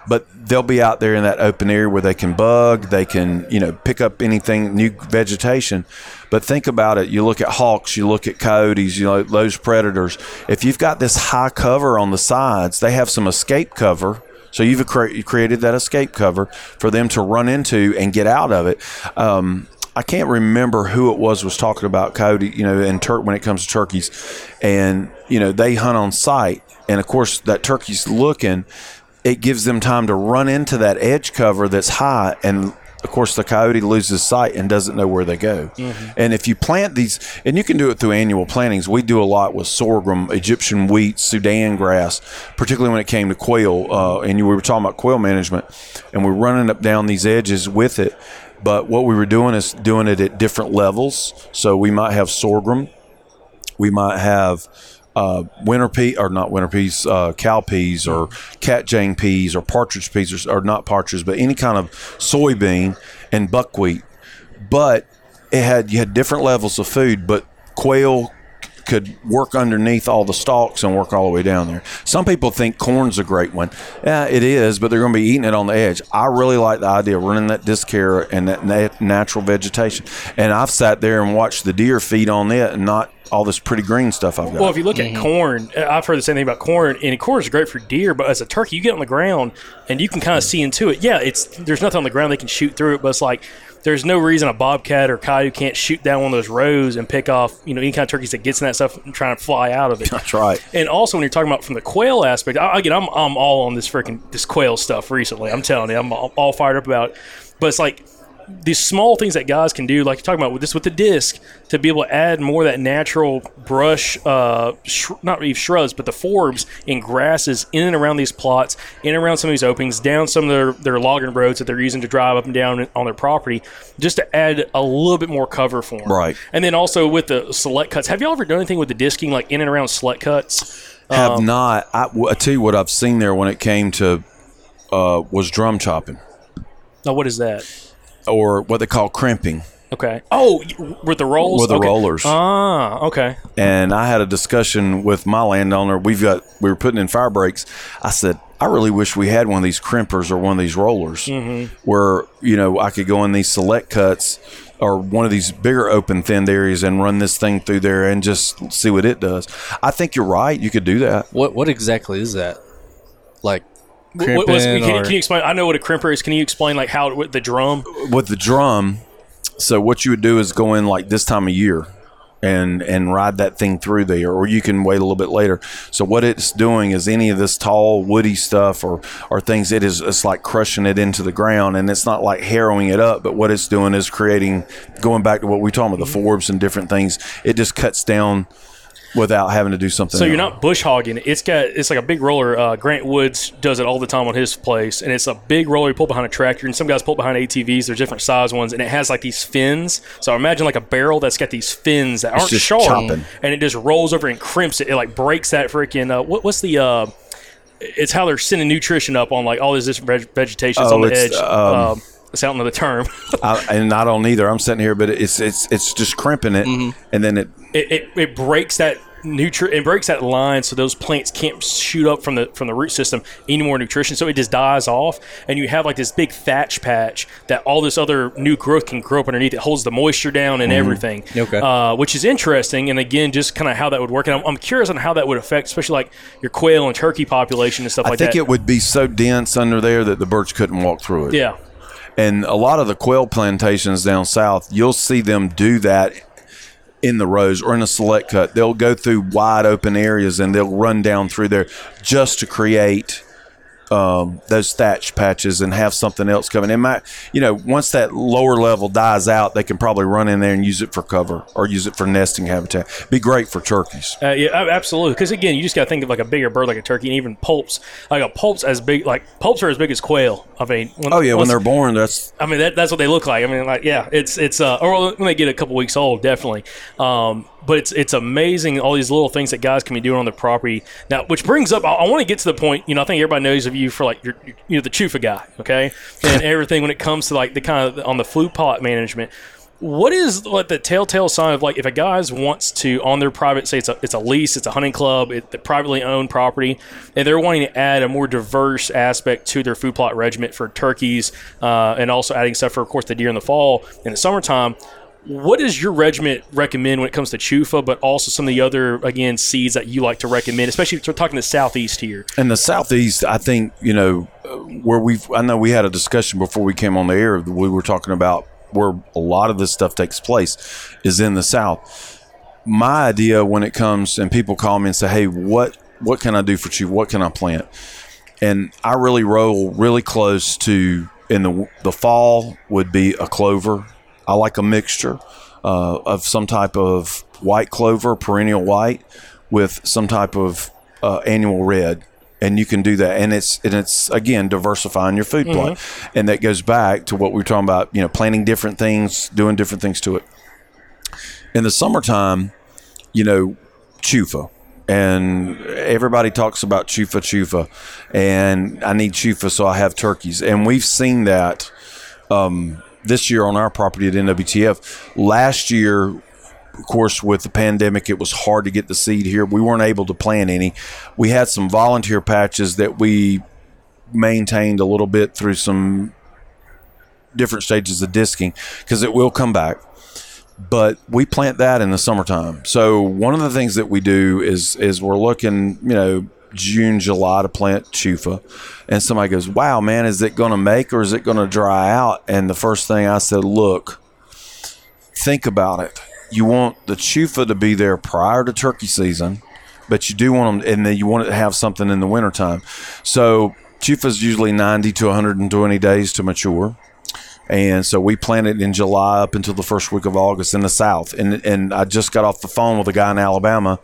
D: but they'll be out there in that open area where they can bug, they can you know pick up anything new vegetation. But think about it. You look at hawks, you look at coyotes, you know those predators. If you've got this high cover on the sides, they have some escape cover So you've cre- created that escape cover for them to run into and get out of it. Um, I can't remember who it was was talking about coyote, you know, and Turk when it comes to turkeys, and you know they hunt on sight, and of course that turkey's looking. It gives them time to run into that edge cover that's high, and of course the coyote loses sight and doesn't know where they go. And if you plant these, and you can do it through annual plantings. We do a lot with sorghum, Egyptian wheat, Sudan grass, particularly when it came to quail. Uh, and you, we were talking about quail management, and we're running up down these edges with it. But what we were doing is doing it at different levels. So we might have sorghum, we might have uh, winter pea or not winter peas, uh, cow peas or catjang peas or partridge peas or, or not partridge, but any kind of soybean and buckwheat. But it had you had different levels of food, but quail could work underneath all the stalks and work all the way down there. Some people think corn's a great one. Yeah, it is, but they're going to be eating it on the edge. I really like the idea of running that disc harrow and that nat- natural vegetation. And I've sat there and watched the deer feed on it and not all this pretty green stuff I've got.
A: Well, if you look at corn, uh, I've heard the same thing about corn, and corn is great for deer. But as a turkey, you get on the ground and you can kind of see into it. Yeah, it's there's nothing on the ground they can shoot through it, but it's like there's no reason a bobcat or coyote can't shoot down one of those rows and pick off you know any kind of turkeys that gets in that stuff and trying to fly out of it.
D: That's right.
A: And also, when you're talking about from the quail aspect, I, again, I'm, I'm all on this freaking this quail stuff recently. I'm telling you, I'm all, all fired up about it. But it's like these small things that guys can do, like you're talking about with this with the disc, to be able to add more of that natural brush, uh, sh- not really shrubs, but the forbs and grasses in and around these plots, in and around some of these openings, down some of their, their logging roads that they're using to drive up and down on their property, just to add a little bit more cover for them.
D: Right.
A: And then also with the select cuts, have y'all ever done anything with the disking, like in and around select cuts?
D: Have
A: Um,
D: not. I, I tell you what I've seen there when it came to uh, was drum chopping
A: Now, what is that?
D: Or what they call crimping
A: Okay. Oh, with the rolls.
D: with the
A: Okay.
D: rollers.
A: Ah, okay.
D: and I had a discussion with my landowner. We've got we were putting in fire breaks. I said I really wish we had one of these crimpers or one of these rollers where you know I could go in these select cuts or one of these bigger open thinned areas and run this thing through there and just see what it does. I think you're right. You could do that.
C: What what exactly is that? Like
A: What- what's-
C: crimping
A: can, you-
C: or-
A: can you explain? I know what a crimper is. Can you explain like how with the drum?
D: with the drum. So what you would do is go in like this time of year and and ride that thing through there or you can wait a little bit later. So what it's doing is any of this tall woody stuff or or things it is it's like crushing it into the ground and it's not like harrowing it up, but what it's doing is creating going back to what we talking about the mm-hmm. forbs and different things. It just cuts down without having to do something.
A: So you're
D: else.
A: not bush hogging it. It's got it's like a big roller. Uh, Grant Woods does it all the time on his place, and it's a big roller you pull behind a tractor. And some guys pull behind ATVs. There's different size ones, and it has like these fins. So imagine like a barrel that's got these fins that aren't sharp,
D: chopping.
A: and it just rolls over and crimps it. It like breaks that freaking uh, what, what's the uh, it's how they're sending nutrition up on like all this different veg- vegetation
D: Oh,
A: on the edge.
D: um,
A: Um, it's out another term.
D: I, and I don't either. I'm sitting here, but it's it's it's just crimping it, and then it
A: it, it, it breaks that nutri- it breaks that line so those plants can't shoot up from the from the root system any more nutrition so it just dies off and you have like this big thatch patch that all this other new growth can grow up underneath it holds the moisture down and everything
C: Okay.
A: uh, which is interesting and again just kind of how that would work and I'm, I'm curious on how that would affect especially like your quail and turkey population and stuff
D: I
A: like that I think
D: it would be so dense under there that the birds couldn't walk through it.
A: yeah
D: And a lot of the quail plantations down south, you'll see them do that in the rows or in a select cut. They'll go through wide open areas and they'll run down through there just to create um, those thatch patches and have something else coming. It might, you know, once that lower level dies out, they can probably run in there and use it for cover or use it for nesting habitat. Be great for turkeys.
A: Uh, yeah, absolutely. Because again, you just got to think of like a bigger bird, like a turkey, and even poults. Like a poult's as big, like poults are as big as quail. I mean, when,
D: Oh yeah, when they're born, that's
A: I mean, that, that's what they look like. I mean, like, yeah, it's it's uh, or when they get a couple weeks old, definitely. Um, but it's it's amazing all these little things that guys can be doing on their property now. Which brings up, I, I want to get to the point. You know, I think everybody knows of you for like you're, you're know the chufa guy, okay, and everything when it comes to like the kind of on the food plot management. What is like the telltale sign of like if a guy's wants to on their private say it's a it's a lease, it's a hunting club, it's the privately owned property, and they're wanting to add a more diverse aspect to their food plot regiment for turkeys, uh, and also adding stuff for of course the deer in the fall in the summertime. What does your regiment recommend when it comes to chufa, but also some of the other again seeds that you like to recommend, especially if we're talking the southeast here?
D: In the southeast, I think you know uh, where we've. I know we had a discussion before we came on the air. We were talking about where a lot of this stuff takes place is in the south. My idea when it comes and people call me and say, "Hey, what what can I do for you? What can I plant?" And I really roll really close to in the the fall would be a clover. I like a mixture uh, of some type of white clover, perennial white, with some type of uh, annual red, and you can do that. And it's and it's again diversifying your food plot, and that goes back to what we were talking about. You know, planting different things, doing different things to it. In the summertime, you know, chufa. And everybody talks about chufa chufa, and I need chufa, so I have turkeys. And we've seen that um, this year on our property at NWTF. Last year, of course, with the pandemic, it was hard to get the seed here. We weren't able to plant any. We had some volunteer patches that we maintained a little bit through some different stages of disking because it will come back but we plant that in the summertime. So one of the things that we do is is we're looking, you know, June, July to plant chufa, and somebody goes, "Wow, man, is it going to make or is it going to dry out?" And the first thing I said, "Look, think about it. You want the chufa to be there prior to turkey season, but you do want them, and then you want it to have something in the wintertime. So chufa is usually 90 to 120 days to mature." and so we planted it in July up until the first week of August in the South. And and I just got off the phone with a guy in Alabama,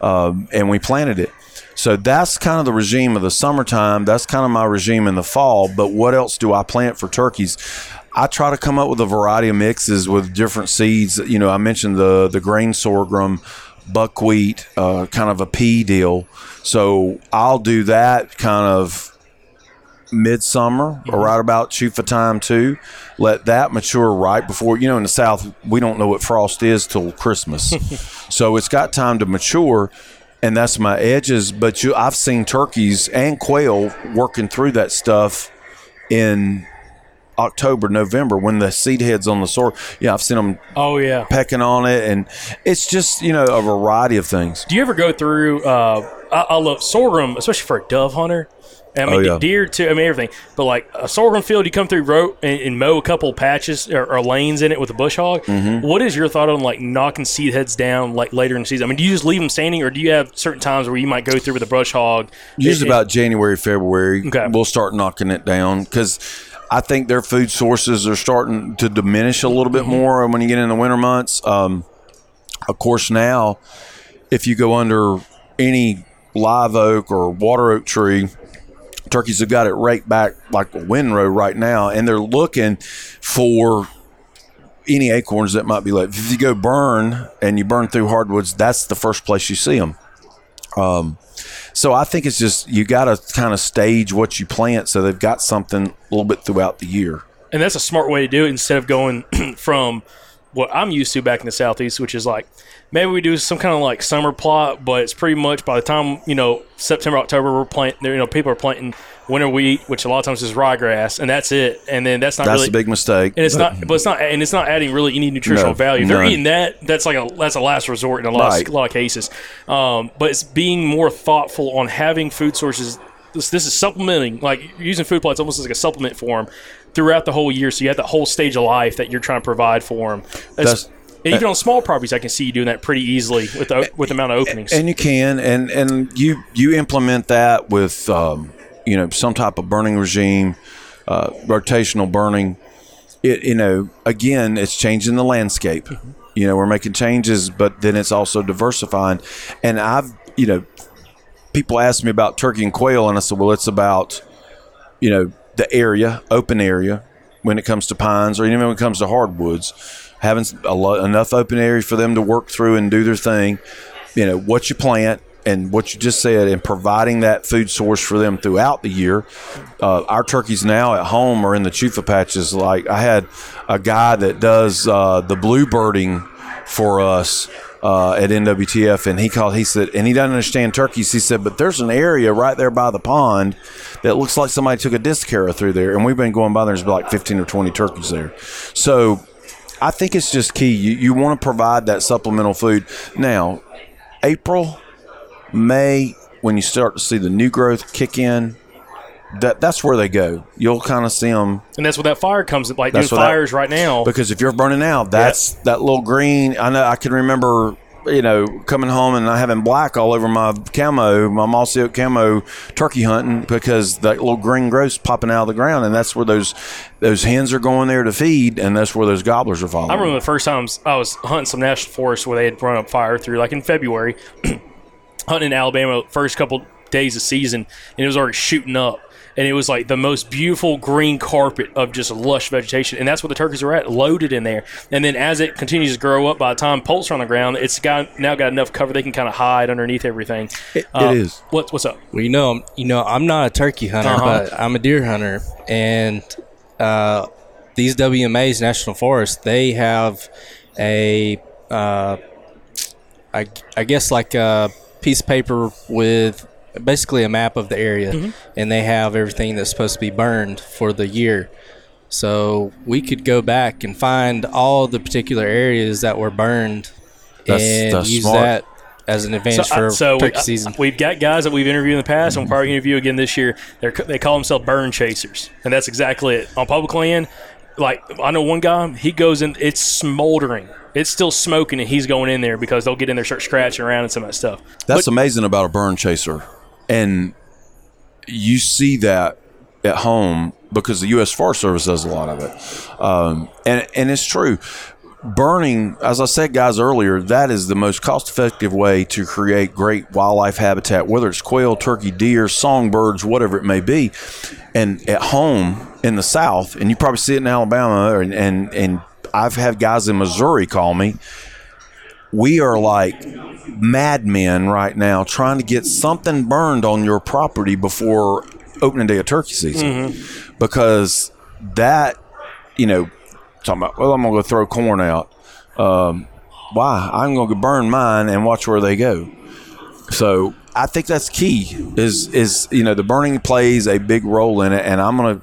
D: um, and we planted it. So that's kind of the regime of the summertime. That's kind of my regime in the fall. But what else do I plant for turkeys? I try to come up with a variety of mixes with different seeds. You know, I mentioned the the grain sorghum, buckwheat, uh, kind of a pea deal. So I'll do that kind of midsummer or right about chufa time too. Let that mature right before you know in the south we don't know what frost is till Christmas, so it's got time to mature, and that's my edges. But you, I've seen turkeys and quail working through that stuff in October, November when the seed heads on the soil. Yeah, I've seen them
A: Oh yeah.
D: pecking on it, and it's just you know a variety of things.
A: Do you ever go through? Uh, I, I love sorghum, especially for a dove hunter. I mean,
D: Oh, yeah.
A: deer too. I mean, everything. But like a sorghum field, you come through, row and, and mow a couple patches or, or lanes in it with a bush hog.
D: Mm-hmm.
A: What is your thought on like knocking seed heads down like later in the season? I mean, do you just leave them standing, or do you have certain times where you might go through with a brush hog?
D: Usually
A: And-
D: about January, February,
A: Okay.
D: we'll start knocking it down because I think their food sources are starting to diminish a little bit more when you get in the winter months. Um, of course, now if you go under any live oak or water oak tree, turkeys have got it right back like a windrow right now, and they're looking for any acorns that might be left. If you go burn and you burn through hardwoods, that's the first place you see them. Um, so I think it's just you got to kind of stage what you plant so they've got something a little bit throughout the year.
A: And that's a smart way to do it instead of going from what I'm used to back in the southeast, which is like maybe we do some kind of like summer plot, but it's pretty much by the time you know September, October, we're planting. You know, people are planting winter wheat, which a lot of times is ryegrass, and that's it. And then that's not
D: That's
A: really
D: a big mistake.
A: and it's not, but it's not, and it's not adding really any nutritional
D: No,
A: value. If they're eating that, that's like a that's a last resort in a lot,
D: Right.
A: of, a lot of cases. Um, but it's being more thoughtful on having food sources. This, this is supplementing, like using food plots almost as like a supplement for them throughout the whole year. So you have that whole stage of life that you're trying to provide for them.
D: That's-
A: and even on small properties, I can see you doing that pretty easily with the, with the amount of openings.
D: and you can and and you you implement that with um, you know some type of burning regime, uh, rotational burning. It you know again it's changing the landscape. You know we're making changes, but then it's also diversifying. And I've you know people ask me about turkey and quail, and I said, well, it's about you know the area, open area, when it comes to pines, or even when it comes to hardwoods, having a lo- enough open area for them to work through and do their thing. You know what you plant and what you just said, and providing that food source for them throughout the year. Uh, our turkeys now at home are in the chufa patches. Like I had a guy that does uh, the bluebirding for us uh, at NWTF, and he called. He said, and he doesn't understand turkeys. He said, but there's an area right there by the pond that looks like somebody took a disc harrow through there, and we've been going by there. There's like 15 or 20 turkeys there. So I think it's just key. You, you want to provide that supplemental food. Now, April, May, when you start to see the new growth kick in, that that's where they go. You'll kind of see them
A: And that's where that fire comes. Like doing
D: what that-
A: fires right now.
D: because if you're burning out, that's that little green. I know I can remember, you know, coming home and I having black all over my camo, my Mossy Oak camo turkey hunting because that little green growth's popping out of the ground, and that's where those those hens are going there to feed, and that's where those gobblers are following.
A: I remember the first times I was hunting some national forest where they had run up fire through, like in February, hunting in Alabama, first couple days of season, and it was already shooting up. And it was like the most beautiful green carpet of just lush vegetation. And that's where the turkeys are at, loaded in there. And then as it continues to grow up, by the time poults are on the ground, it's got now got enough cover they can kind of hide underneath everything.
D: It
A: Uh,
D: is.
A: What, what's up?
F: Well, you know, I'm, you know, I'm not a turkey hunter,
A: Uh-huh.
F: but I'm a deer hunter, and uh, these WMA's national forests they have a, uh, I, I guess like a piece of paper with basically a map of the area, mm-hmm. and they have everything that's supposed to be burned for the year. So we could go back and find all the particular areas that were burned,
D: That's-
F: and
D: that's
F: use
D: smart.
F: that as an advantage
A: So, uh,
F: for
A: uh, so we,
F: turkey uh, season.
A: we've got guys that we've interviewed in the past, and we'll mm-hmm. probably interview again this year. They're, they call themselves burn chasers, and that's exactly it. On public land, like I know one guy, he goes in, it's smoldering, it's still smoking, and he's going in there because they'll get in there, start scratching around and some of that stuff.
D: That's amazing about a burn chaser. And you see that at home because the U.S. Forest Service does a lot of it. Um, and, and it's true. Burning, as I said, guys, earlier, that is the most cost effective way to create great wildlife habitat, whether it's quail, turkey, deer, songbirds, whatever it may be. And at home in the South, and you probably see it in Alabama, and, and, and I've had guys in Missouri call me we are like madmen right now trying to get something burned on your property before opening day of turkey season. Because that you know talking about well i'm gonna go throw corn out. Um, why? I'm gonna burn mine and watch where they go. So i think that's key is is you know the burning plays a big role in it and i'm gonna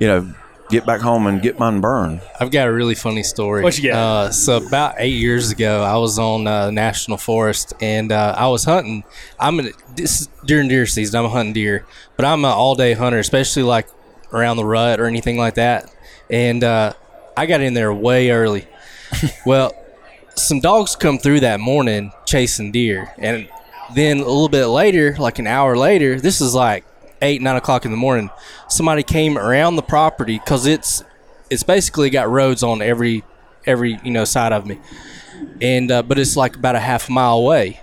D: you know get back home and get mine burned
F: I've got a really funny story.
A: What you got?
F: Uh, so about eight years ago, I was on uh, national forest and uh, I was hunting. I'm in, this during deer season. I'm hunting deer, but I'm an all day hunter, especially like around the rut or anything like that. And uh, I got in there way early. well, some dogs come through that morning chasing deer, and then a little bit later, like an hour later, this is like eight nine o'clock in the morning. Somebody came around the property because it's it's basically got roads on every every you know side of me, and uh, but it's like about a half mile away.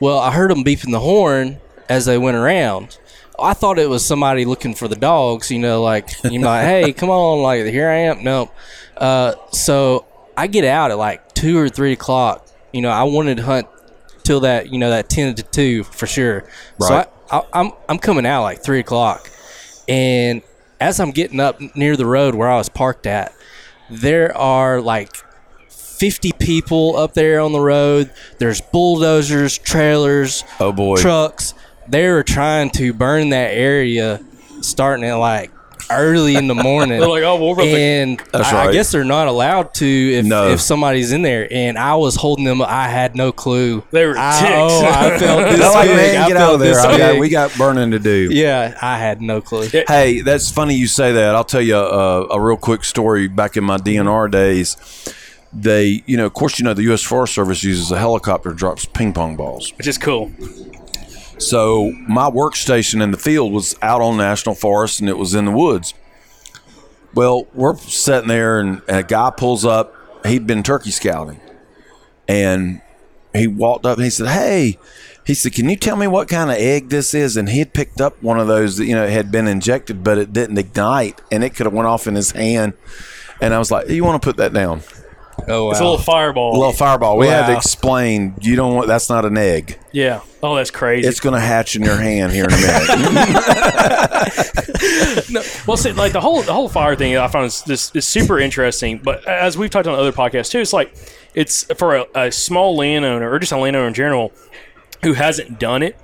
F: Well, I heard them beeping the horn as they went around. I thought it was somebody looking for the dogs, you know, like you know, like, hey, come on, like here I am. No, uh, so I get out at like two or three o'clock. You know, I wanted to hunt till that you know that ten to two for sure. So
D: Right.
F: I, I, I'm I'm coming out like three o'clock, and as I'm getting up near the road where I was parked at, there are like 50 people up there on the road. There's bulldozers, trailers,
D: Oh, boy.
F: trucks. They were trying to burn that area starting at like early in the morning.
A: They're like, oh, we're about
F: and
D: That's
F: I, I guess they're not allowed to if,
D: No.
F: if somebody's in there. And I was holding them. I had no clue.
A: They were
F: I,
A: ticks.
F: oh, I felt this
D: They're like,
F: big.
D: man,
F: I
D: get out
F: felt
D: of there.
F: this
D: I got,
F: big.
D: we got burning to do.
F: yeah, I had no clue.
D: Hey, that's funny you say that. I'll tell you a, a real quick story. Back in my DNR days, they, you know, of course, you know, the U.S. Forest Service uses a helicopter that drops ping pong balls.
A: which is cool.
D: So my workstation in the field was out on national forest, and it was in the woods. Well, we're sitting there, and a guy pulls up. He'd been turkey scouting, and he walked up and he said, "Hey." He said, "Can you tell me what kind of egg this is?" And he had picked up one of those that you know had been injected, but it didn't ignite, and it could have went off in his hand. And I was like, "You want to put that down?
F: Oh, wow.
A: It's a little fireball.
D: A little fireball. We had to
F: Wow.
D: explain. You don't want. That's not an egg.
A: yeah. Oh, that's crazy.
D: It's going to hatch in your hand here in a minute."
A: Well, see, like the whole the whole fire thing, I found is this is super interesting. But as we've talked on other podcasts too, it's like it's for a, a small landowner or just a landowner in general who hasn't done it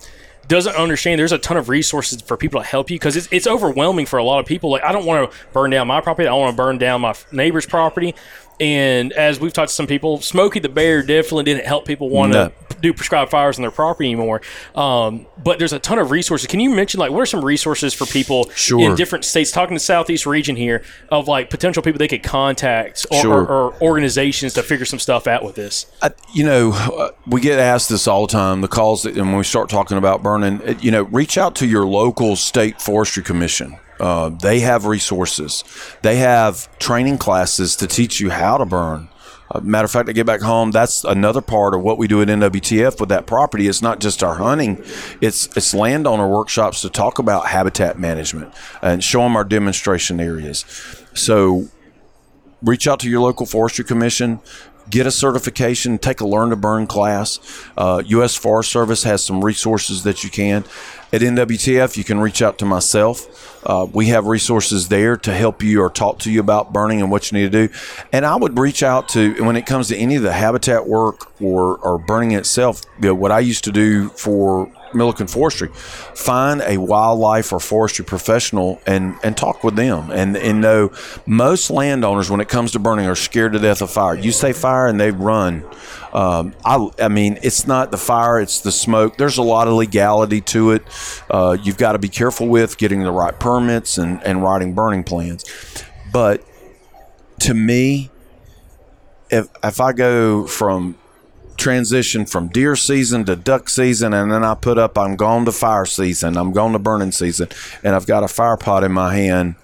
A: doesn't understand there's a ton of resources for people to help you because it's, it's overwhelming for a lot of people like i don't want to burn down my property i don't want to burn down my f- neighbor's property And as we've talked to some people, Smokey the Bear definitely didn't help people want
D: No.
A: to do prescribed fires on their property anymore. Um, but there's a ton of resources. Can you mention like what are some resources for people
D: Sure.
A: in different states? Talking to Southeast region here of like potential people they could contact or,
D: Sure.
A: or, or organizations to figure some stuff out with this.
D: I, you know, uh, we get asked this all the time. The calls, that, and when we start talking about burning, it- you know, reach out to your local state forestry commission. Uh, they have resources. They have training classes to teach you how to burn. Uh, matter of fact, I get back home. That's another part of what we do at NWTF with that property. It's not just our hunting; it's it's landowner workshops to talk about habitat management and show them our demonstration areas. So reach out to your local forestry commission get a certification take a learn to burn class uh, u.s forest service has some resources that you can at nwtf you can reach out to myself. Uh, we have resources there to help you or talk to you about burning and what you need to do. And i would reach out to when it comes to any of the habitat work or, or burning itself you know, what i used to do for Milliken Forestry, find a wildlife or forestry professional and, and talk with them. And, and know most landowners, when it comes to burning, are scared to death of fire. You say fire and they run. Um, I, I mean, it's not the fire, it's the smoke. There's a lot of legality to it. Uh, you've got to be careful with getting the right permits and, and writing burning plans. But to me, if, if I go from transition from deer season to duck season, and then I put up, I'm going to fire season, I'm going to burning season, and I've got a fire pot in my hand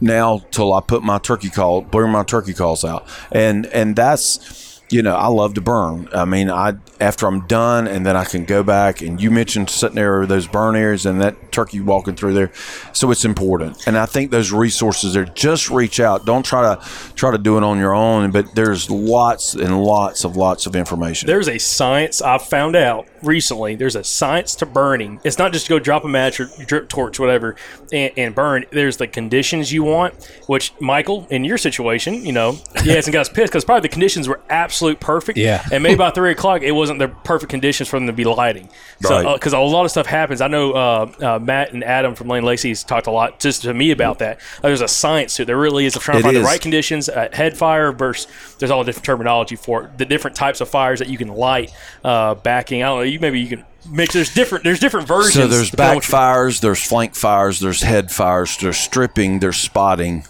D: now till I put my turkey call, bring my turkey calls out, and and that's. You know, I love to burn. I mean, I after I'm done, and then I can go back. And you mentioned sitting there those burn areas and that turkey walking through there, so it's important. And I think those resources there. Just reach out. Don't try to try to do it on your own. But there's lots and lots of lots of information.
A: There's a science I've found out recently. There's a science to burning. It's not just to go drop a match or drip torch, whatever, and, and burn. There's the conditions you want, which Michael, in your situation, you know, he hasn't got pissed because probably the conditions were absolute perfect.
F: Yeah.
A: And maybe by three o'clock, it wasn't the perfect conditions for them to be lighting. So,
D: Right.
A: because a lot of stuff happens. I know uh, uh, Matt and Adam from Lane Lacey's talked a lot just to me about that. Uh, there's a science to it. There really is of trying to
D: It
A: find
D: is.
A: the right conditions. Uh, head fire versus there's all the different terminology for it. The different types of fires that you can light. Uh, backing. I don't know. You maybe you can mix. There's different. There's different versions.
D: So there's back fires, there's flank fires, there's head fires, there's stripping, there's spotting.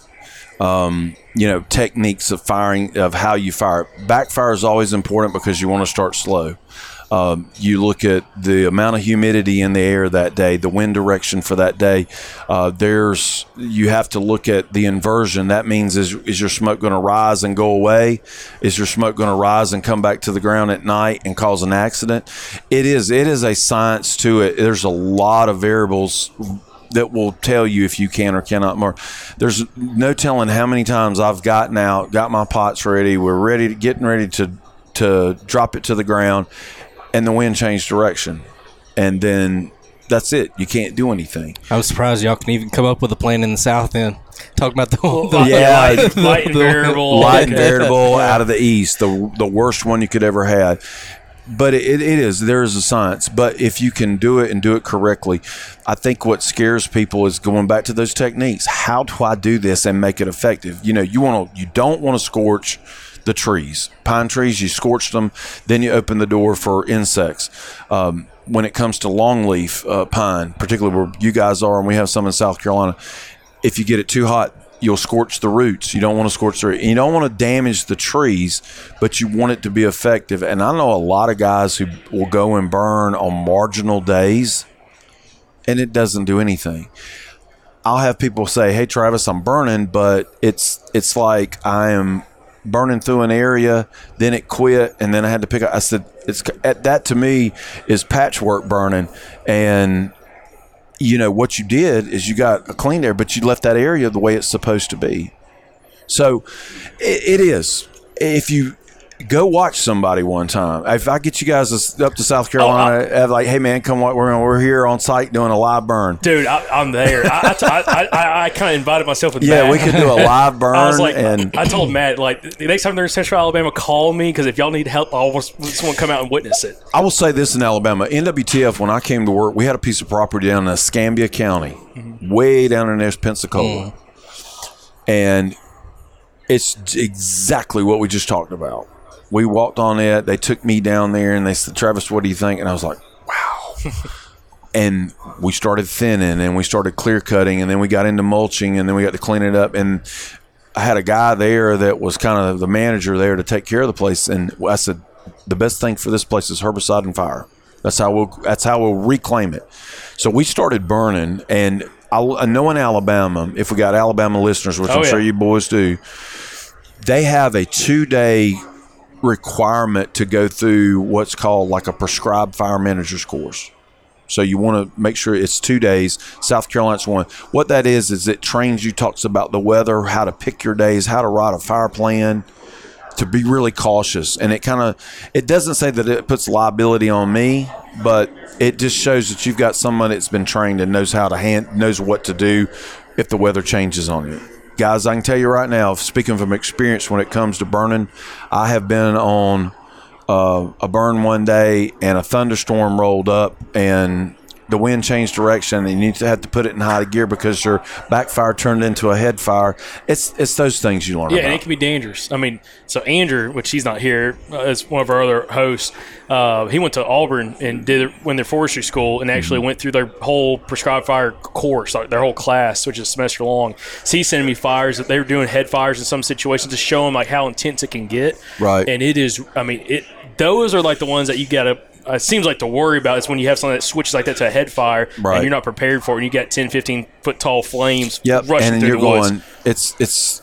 D: Um, you know, techniques of firing of how you fire. Backfire is always important because you want to start slow. Um, you look at the amount of humidity in the air that day, the wind direction for that day. Uh, there's you have to look at the inversion. That means is is your smoke going to rise and go away? Is your smoke going to rise and come back to the ground at night and cause an accident? It is. It is a science to it. There's a lot of variables that will tell you if you can or cannot more. There's no telling how many times I've gotten out, got my pots ready, we're ready to getting ready to to drop it to the ground, and the wind changed direction, and then that's it. You can't do anything.
F: I was surprised y'all can even come up with a plan in the South end. Talking about the, the
D: Yeah,
A: light, light and variable.
D: light and variable out of the east, the the worst one you could ever have. But it, it is there is a science. But if you can do it and do it correctly, I think what scares people is going back to those techniques. How do I do this and make it effective? You know, you want to you don't want to scorch the trees, pine trees. You scorch them, then you open the door for insects. Um, when it comes to longleaf uh, pine, particularly where you guys are, and we have some in South Carolina, if you get it too hot, you'll scorch the roots. You don't want to scorch the. You don't want to damage the trees, but you want it to be effective. And I know a lot of guys who will go and burn on marginal days, and it doesn't do anything. I'll have people say, "Hey, Travis, I'm burning," but it's it's like I am burning through an area, then it quit, and then I had to pick up. I said, "It's that to me is patchwork burning," and you know what you did is you got a clean air, but you left that area the way it's supposed to be. So it, it is. If you go watch somebody one time, if I get you guys up to South Carolina, uh, like, hey man, come on, we're we're here on site doing a live burn.
A: Dude, I, I'm there. I, I, I, I kind of invited myself with
D: Yeah, we could do a live burn,
A: I was like,
D: and
A: I told Matt, like, the next time they're in Central Alabama, call me because if y'all need help, I want someone to come out and witness it.
D: I will say this in Alabama, NWTF. When I came to work, we had a piece of property down in Escambia County, way down in there, Pensacola, and It's exactly what we just talked about. We walked on it. They took me down there and they said, Travis, what do you think? And I was like, wow. and we started thinning and we started clear cutting and then we got into mulching and then we got to clean it up. And I had a guy there that was kind of the manager there to take care of the place. And I said, the best thing for this place is herbicide and fire. That's how we'll, that's how we'll reclaim it. So we started burning and I, I know in Alabama, if we got Alabama listeners, which
A: Oh,
D: I'm sure you boys do, they have a two day requirement to go through what's called like a prescribed fire manager's course. So you want to make sure it's two days. South Carolina's one. What that is is it trains you, talks about the weather, how to pick your days, how to write a fire plan, to be really cautious. And it kind of it doesn't say that it puts liability on me, but it just shows that you've got someone that's been trained and knows how to hand knows what to do if the weather changes on you. Guys, I can tell you right now, speaking from experience when it comes to burning, I have been on uh, a burn one day and a thunderstorm rolled up and the wind changed direction and you need to have to put it in high gear because your backfire turned into a head fire. It's it's those things you learn
A: Yeah,
D: about.
A: and it can be dangerous. I mean, so Andrew, which he's not here, uh, as one of our other hosts, uh, he went to Auburn and did it when their forestry school and actually
D: Mm-hmm.
A: went through their whole prescribed fire course, like their whole class, which is semester long. So he's sending me fires that they were doing head fires in some situations to show them like how intense it can get.
D: Right.
A: And it is. I mean, it. Those are like the ones that you gotta. Uh, it seems like to worry about is when you have something that switches like that to a head fire
D: Right.
A: and you're not prepared for it and you got 10 15 foot tall flames
D: Yep,
A: rushing
D: and
A: through
D: you're
A: the woods.
D: going. It's it's.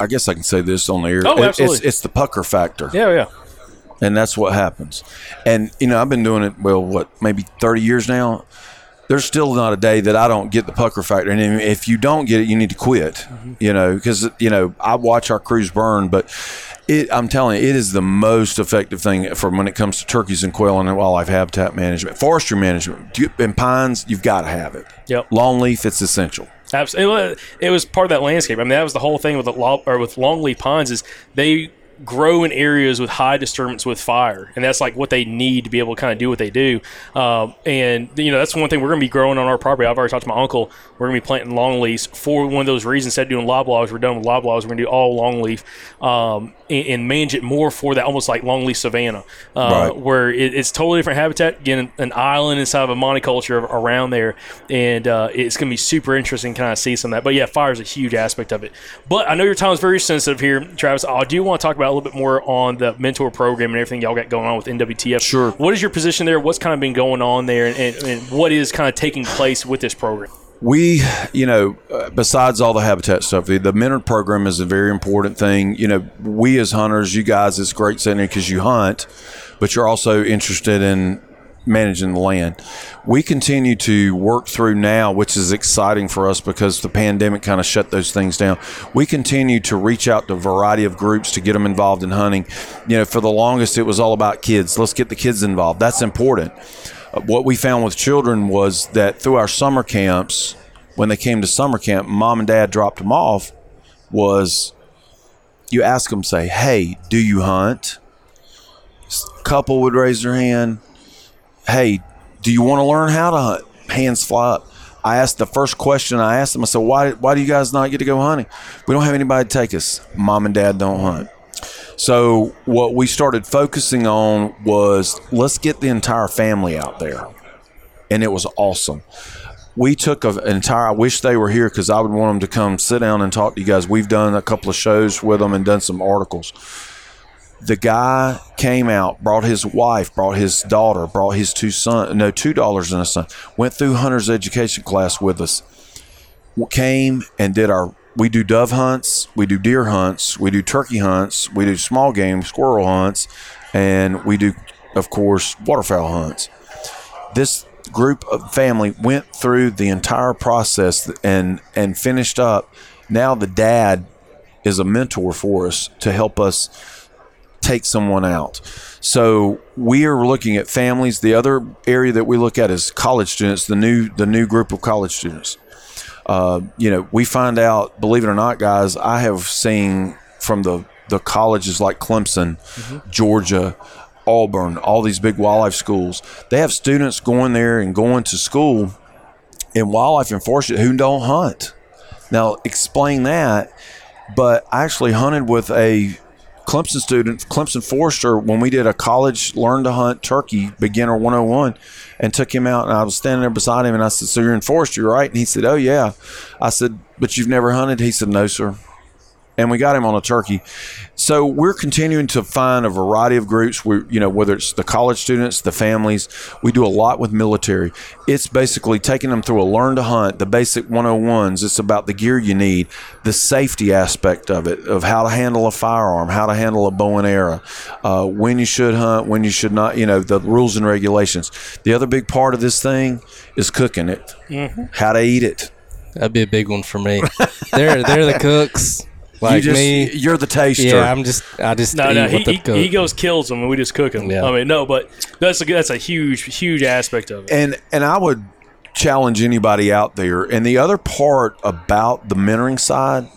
D: I guess I can say this on the air.
A: Oh,
D: It-
A: absolutely.
D: It's, it's the pucker factor,
A: yeah yeah
D: and that's what happens. And you know, I've been doing it well, what maybe thirty years now. There's still not a day that I don't get the pucker factor, and if you don't get it, you need to quit.
A: Mm-hmm.
D: You know, because you know I watch our crews burn, but it, I'm telling you, it is the most effective thing from when it comes to turkeys and quail and wildlife habitat management, forestry management. In pines, you've got to have it.
A: Yep.
D: Longleaf, it's essential.
A: Absolutely, it was part of that landscape. I mean, that was the whole thing with the or with longleaf pines is they grow in areas with high disturbance with fire, and that's like what they need to be able to kind of do what they do. Um, and you know, that's one thing we're going to be growing on our property. I've already talked to my uncle. We're going to be planting longleafs for one of those reasons. Instead of doing loblaws, we're done with loblaws. We're going to do all longleaf um, and, and manage it more for that, almost like longleaf savanna, uh,
D: Right.
A: where it, it's totally different habitat. Again, an island inside of a monoculture around there, and uh, it's going to be super interesting kind of see some of that. But yeah, fire is a huge aspect of it. But I know your time is very sensitive here, Travis. I do want to talk about a little bit more on the mentor program and everything y'all got going on with NWTF.
D: Sure.
A: What is your position there? What's kind of been going on there, and, and, and what is kind of taking place with this program?
D: we you know uh, besides all the habitat stuff the, the mentor program is a very important thing you know we as hunters you guys it's great sitting because you hunt but you're also interested in managing the land we continue to work through now which is exciting for us because the pandemic kind of shut those things down we continue to reach out to a variety of groups to get them involved in hunting you know for the longest it was all about kids let's get the kids involved that's important uh, what we found with children was that through our summer camps, when they came to summer camp, mom and dad dropped them off. Was you ask them, say, "Hey, do you hunt?" Couple would raise their hand. Hey, do you want to learn how to hunt? Hands fly up. I asked the first question I asked them. I said, "Why? Why do you guys not get to go hunting? We don't have anybody to take us. Mom and dad don't hunt." So what we started focusing on was let's get the entire family out there, and it was awesome. We took an entire. I wish they were here because I would want them to come sit down and talk to you guys. We've done a couple of shows with them and done some articles. The guy came out, brought his wife, brought his daughter, brought his two son, no two daughters and a son. Went through hunter's education class with us came and did our we do dove hunts we do deer hunts we do turkey hunts we do small game squirrel hunts and we do of course waterfowl hunts this group of family went through the entire process and and finished up now the dad is a mentor for us to help us take someone out. So we are looking at families. The other area that we look at is college students, the new the new group of college students. Uh, you know, we find out, believe it or not, guys, I have seen from the the colleges like Clemson, Georgia, Auburn, all these big wildlife schools. They have students going there and going to school in wildlife enforcement who don't hunt. Now, explain that. but I actually hunted with a Clemson student, Clemson Forester, when we did a college learn to hunt turkey beginner 101 and took him out. And I was standing there beside him and I said, So you're in forestry, right? And he said, Oh, yeah. I said, But you've never hunted? He said, No, sir and we got him on a turkey. So we're continuing to find a variety of groups. We, you know, whether it's the college students, the families, we do a lot with military. It's basically taking them through a learn to hunt, the basic 101s. It's about the gear you need, the safety aspect of it, of how to handle a firearm, how to handle a bow and arrow, uh, when you should hunt, when you should not. You know, the rules and regulations. The other big part of this thing is cooking it, how to eat it.
F: That'd be a big one for me. they're they're the cooks. Like
D: you just,
F: me.
D: you're the taster.
F: Yeah, I'm just I just
A: No,
F: eat
A: no, he,
F: the
A: he,
F: cook.
A: he goes kills them and we just cook them.
F: Yeah.
A: I mean, no, but that's a that's a huge huge aspect of it.
D: and and I would challenge anybody out there. And the other part about the mentoring side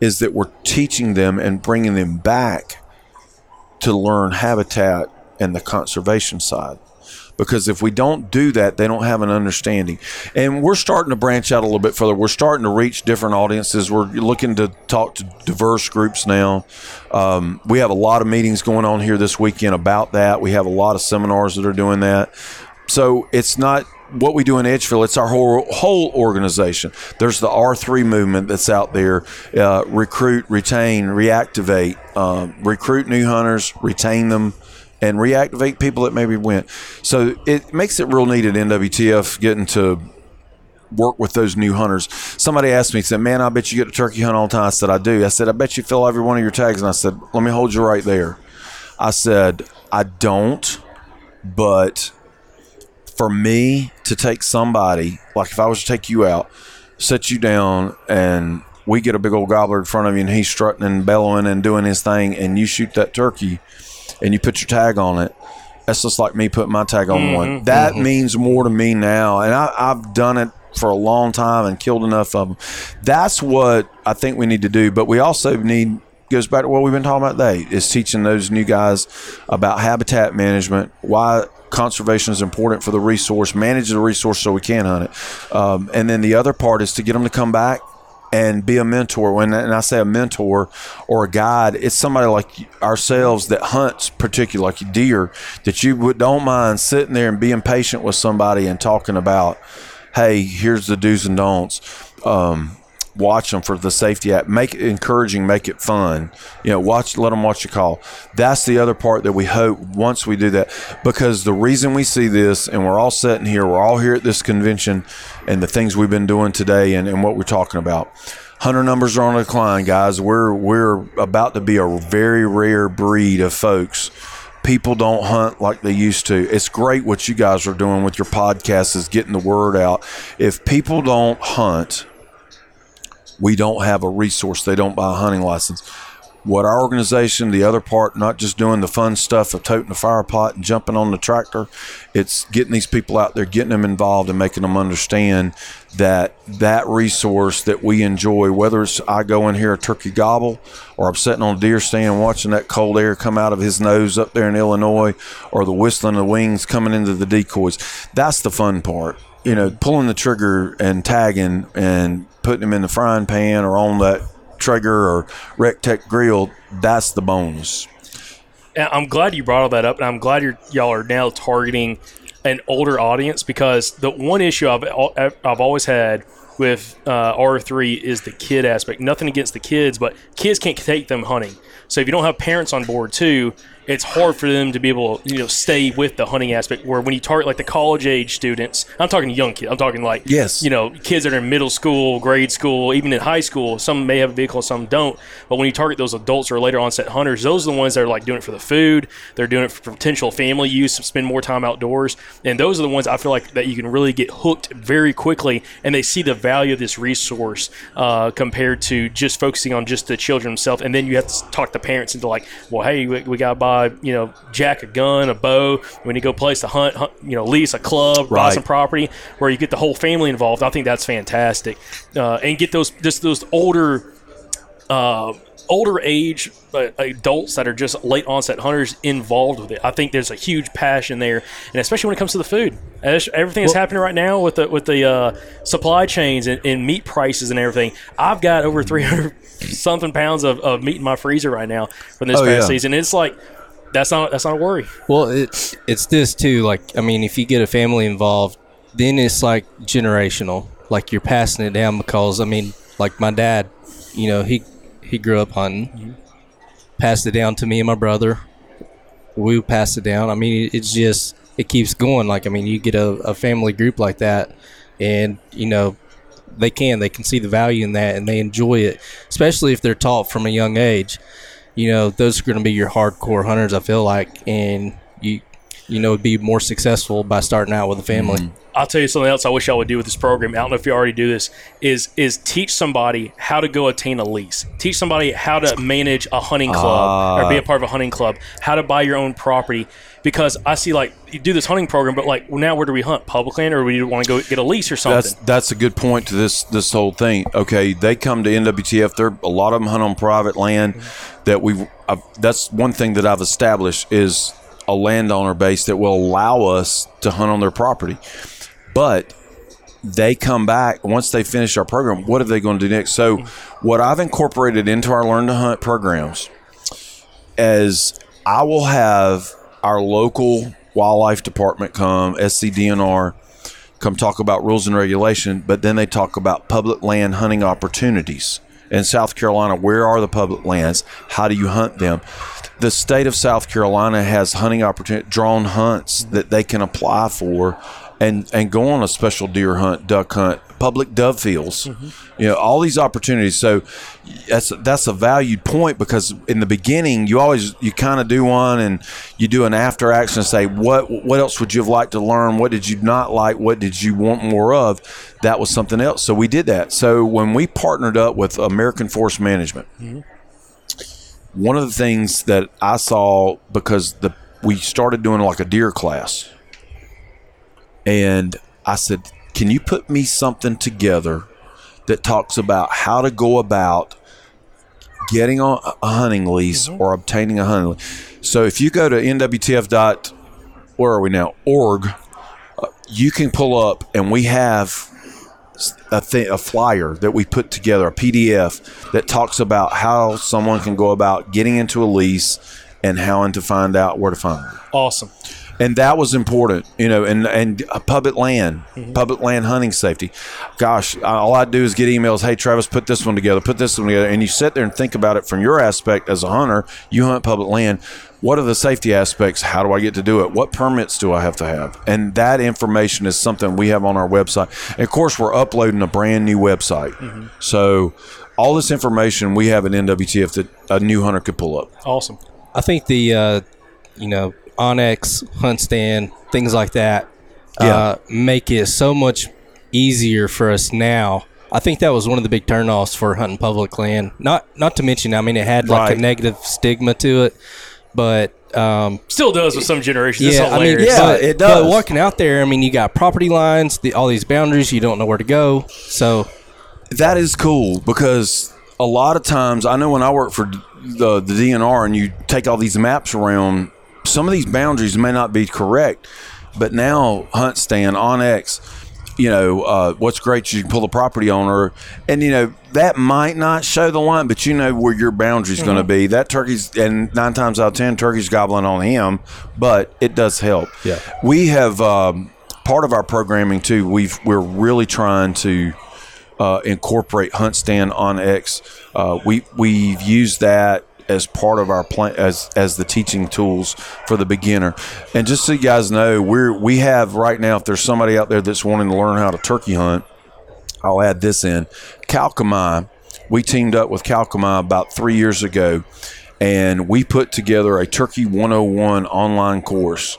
D: is that we're teaching them and bringing them back to learn habitat and the conservation side. Because if we don't do that, they don't have an understanding. And we're starting to branch out a little bit further. We're starting to reach different audiences. We're looking to talk to diverse groups now. Um, we have a lot of meetings going on here this weekend about that. We have a lot of seminars that are doing that. So it's not what we do in Edgefield. It's our whole whole organization. There's the R3 movement that's out there: uh, recruit, retain, reactivate, um, recruit new hunters, retain them, and reactivate people that maybe went. So it makes it real neat at NWTF getting to work with those new hunters. Somebody asked me, said, "Man, I bet you get a turkey hunt all the time." I said, "I do." I said, "I bet you fill every one of your tags." And I said, "Let me hold you right there." I said, "I don't, but." for me to take somebody, like if I was to take you out, set you down, and we get a big old gobbler in front of you, and he's strutting and bellowing and doing his thing, and you shoot that turkey, and you put your tag on it. That's just like me putting my tag on one. That means more to me now, and I, I've done it for a long time and killed enough of them. That's what I think we need to do. But we also need goes back to what we've been talking about today is teaching those new guys about habitat management, why conservation is important for the resource, manage the resource so we can hunt it. Um, and then the other part is to get them to come back and be a mentor. When and I say a mentor or a guide, it's somebody like ourselves that hunts, particularly like deer, that you don't mind sitting there and being patient with somebody and talking about, hey, here's the do's and don'ts. Um, watch them for the safety app. Make it encouraging, make it fun. You know, watch, let them watch your call. That's the other part that we hope once we do that, because the reason we see this, and we're all sitting here, we're all here at this convention, and the things we've been doing today, and, and what we're talking about. Hunter numbers are on a decline, guys. We're we're about to be a very rare breed of folks people don't hunt like they used to. It's great what you guys are doing with your podcast is getting the word out. If people don't hunt, we don't have a resource. They don't buy a hunting license. What our organization, the other part, not just doing the fun stuff of toting the fire pot and jumping on the tractor, it's getting these people out there, getting them involved, and making them understand that that resource that we enjoy, whether it's I go in here a turkey gobble, or I'm sitting on a deer stand watching that cold air come out of his nose up there in Illinois, or the whistling of the wings coming into the decoys, that's the fun part. You know, pulling the trigger and tagging and putting them in the frying pan or on that Traeger or recteq grill, that's the bonus.
A: I'm glad you brought all that up, and I'm glad you're, y'all are now targeting an older audience because the one issue I've I've always had with uh, R3 is the kid aspect. Nothing against the kids, but kids can't take them hunting. So if you don't have parents on board too, it's hard for them to be able to you know stay with the hunting aspect. Where when you target like the college age students, I'm talking young kids. I'm talking like
D: Yes.
A: you know kids that are in middle school, grade school, even in high school. Some may have a vehicle, some don't. But when you target those adults or later onset hunters, those are the ones that are like doing it for the food. They're doing it for potential family use, spend more time outdoors, and those are the ones I feel like that you can really get hooked very quickly, and they see the value of this resource uh, compared to just focusing on just the children themselves. And then you have to talk the parents into like, well, hey, we, we got to buy you know Jack a gun, a bow. When you go place to hunt, hunt you know, lease a club, buy
D: Right.
A: some property where you get the whole family involved. I think that's fantastic, uh, and get those just those older uh, older age uh, adults that are just late onset hunters involved with it. I think there's a huge passion there, and especially when it comes to the food. As Everything that's happening right now with the with the uh, supply chains and, and meat prices and everything. I've got over 300 something pounds of, of meat in my freezer right now from this
D: Oh,
A: past
D: yeah.
A: season. It's like that's not that's not a worry.
F: Well, it's it's this too. Like, I mean, if you get a family involved, then it's like generational. Like you're passing it down because I mean, like my dad, you know, he he grew up hunting, mm-hmm. passed it down to me and my brother. We pass it down. I mean, it's just it keeps going. Like, I mean, you get a, a family group like that, and you know, they can they can see the value in that and they enjoy it, especially if they're taught from a young age you know those are going to be your hardcore hunters i feel like and you you know be more successful by starting out with a family mm-hmm.
A: I'll tell you something else I wish I would do with this program. I don't know if you already do this. Is is teach somebody how to go attain a lease. Teach somebody how to manage a hunting club or be a ah. part of a hunting club. How to buy your own property. Because I see like you do this hunting program, but like well, now where do we hunt? Public land, or do we want to go get a lease or something?
D: That's that's a good point to this this whole thing. Okay, they come to NWTF. They're a lot of them hunt on private land. Mm-hmm. That we have that's one thing that I've established is a landowner base that will allow us to hunt on their property. But they come back once they finish our program. What are they going to do next? So, what I've incorporated into our Learn to Hunt programs is I will have our local wildlife department come, SCDNR, come talk about rules and regulation, but then they talk about public land hunting opportunities. In South Carolina, where are the public lands? How do you hunt them? The state of South Carolina has hunting opportunity, drawn hunts that they can apply for and, and go on a special deer hunt, duck hunt, public dove fields, mm-hmm. you know, all these opportunities. So that's that's a valued point because in the beginning you always you kind of do one and you do an after action and say what what else would you have liked to learn? What did you not like? What did you want more of? That was something else. So we did that. So when we partnered up with American Forest Management mm-hmm. One of the things that I saw because the we started doing like a deer class. And I said can you put me something together that talks about how to go about getting on a hunting lease or obtaining a hunting lease. So if you go to nwtf dot where are we now? org, uh, you can pull up and we have a thing, a flyer that we put together, a PDF that talks about how someone can go about getting into a lease and how and to find out where to find it
A: awesome.
D: and that was important, you know, and and public land,
A: Mm-hmm.
D: public land hunting safety. Gosh, all I do is get emails. Hey, Travis, put this one together. Put this one together, and you sit there and think about it from your aspect as a hunter. You hunt public land. What are the safety aspects? How do I get to do it? What permits do I have to have? And that information is something we have on our website. And of course, we're uploading a brand new website.
A: Mm-hmm.
D: So all this information we have in NWTF that a new hunter could pull up.
A: Awesome.
F: i think the uh, you know onX Hunt HuntStand things like that uh, make it so much easier for us now I think that was one of the big turnoffs for hunting public land. Not not to mention, I mean, it had like
D: Right.
F: a negative stigma to it, but um,
A: Still does with some generations.
F: Yeah, I mean.
D: Yeah,
F: but,
D: it
F: but
D: does.
F: walking out there, I mean, you got property lines, the, all these boundaries, you don't know where to go. So
D: That is cool because a lot of times I know when I work for the the DNR and you take all these maps around, some of these boundaries may not be correct, but now HuntStand onX, you know, uh, what's great is you can pull the property owner, and you know that might not show the line, but you know where your boundary's going to be. That turkey's and nine times out of ten, turkey's gobbling on him, but it does help.
F: Yeah.
D: we have um, part of our programming too. We've we're really trying to uh, incorporate HuntStand onX. Uh, we we've used that as part of our plan as as the teaching tools for the beginner. And just so you guys know, we're we have right now. If there's somebody out there that's wanting to learn how to turkey hunt, I'll add this in. Kalkomey, we teamed up with Kalkomey about three years ago, and we put together a Turkey 101 online course.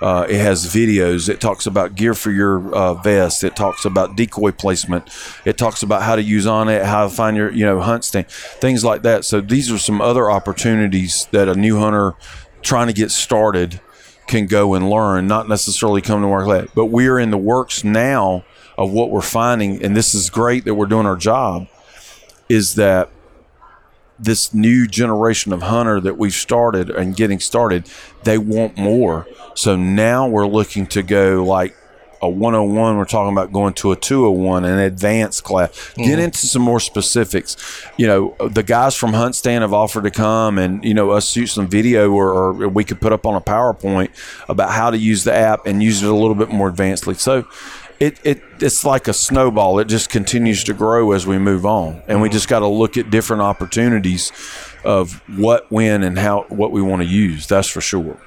D: Uh, it has videos. It talks about gear for your uh, vest. It talks about decoy placement. It talks about how to use on it, how to find your you know HuntStand, things like that. So these are some other opportunities that a new hunter trying to get started can go and learn, not necessarily come to work late. But we are in the works now of what we're finding, and this is great that we're doing our job. Is that this new generation of hunter that we've started and getting started, they want more. So now we're looking to go like a 101 we're talking about going to a 201 an advanced class. Get mm-hmm. into some more specifics. You know the guys from HuntStand have offered to come and you know us shoot some video or, or we could put up on a powerpoint about how to use the app and use it a little bit more advancedly. So it, it it's like a snowball. It just continues to grow as we move on. And we just got to look at different opportunities of what when and how what we want to use that's for sure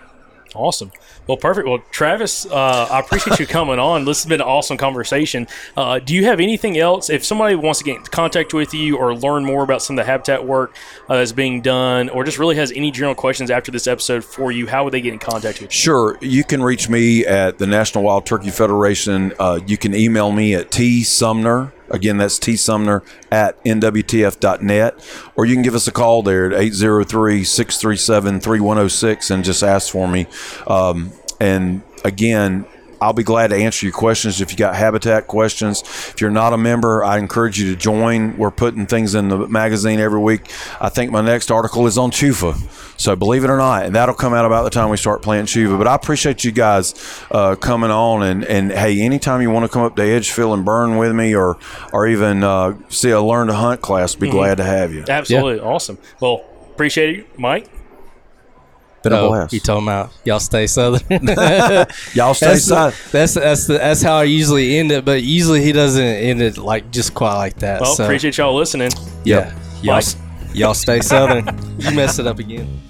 A: Awesome. Well, perfect. Well, Travis, uh, I appreciate you coming on. This has been an awesome conversation. Uh, do you have anything else? If somebody wants to get in contact with you or learn more about some of the habitat work uh, that's being done, or just really has any general questions after this episode for you, how would they get in contact with you?
D: Sure. You can reach me at the National Wild Turkey Federation. Uh, you can email me at T Sumner. Again, that's T Sumner at NWTF.net. Or you can give us a call there at 803 637 3106 and just ask for me. Um, and again, I'll be glad to answer your questions if you got habitat questions. If you're not a member, I encourage you to join. We're putting things in the magazine every week. I think my next article is on chufa. So believe it or not, and that'll come out about the time we start playing chufa. But I appreciate you guys uh, coming on and, and hey, anytime you want to come up to Edgefield and burn with me or or even uh, see a learn to hunt class, be glad to have you.
A: Absolutely. Awesome. Well, appreciate it, Mike.
D: Been a
F: Oh,
D: blast.
F: you talking about y'all stay southern?
D: Y'all stay
F: that's,
D: side.
F: the, that's that's the, that's how I usually end it, but usually he doesn't end it like just quite like that.
A: Well,
F: so,
A: appreciate y'all listening.
F: yeah, y'all
A: Mike.
F: y'all stay southern. you mess it up again.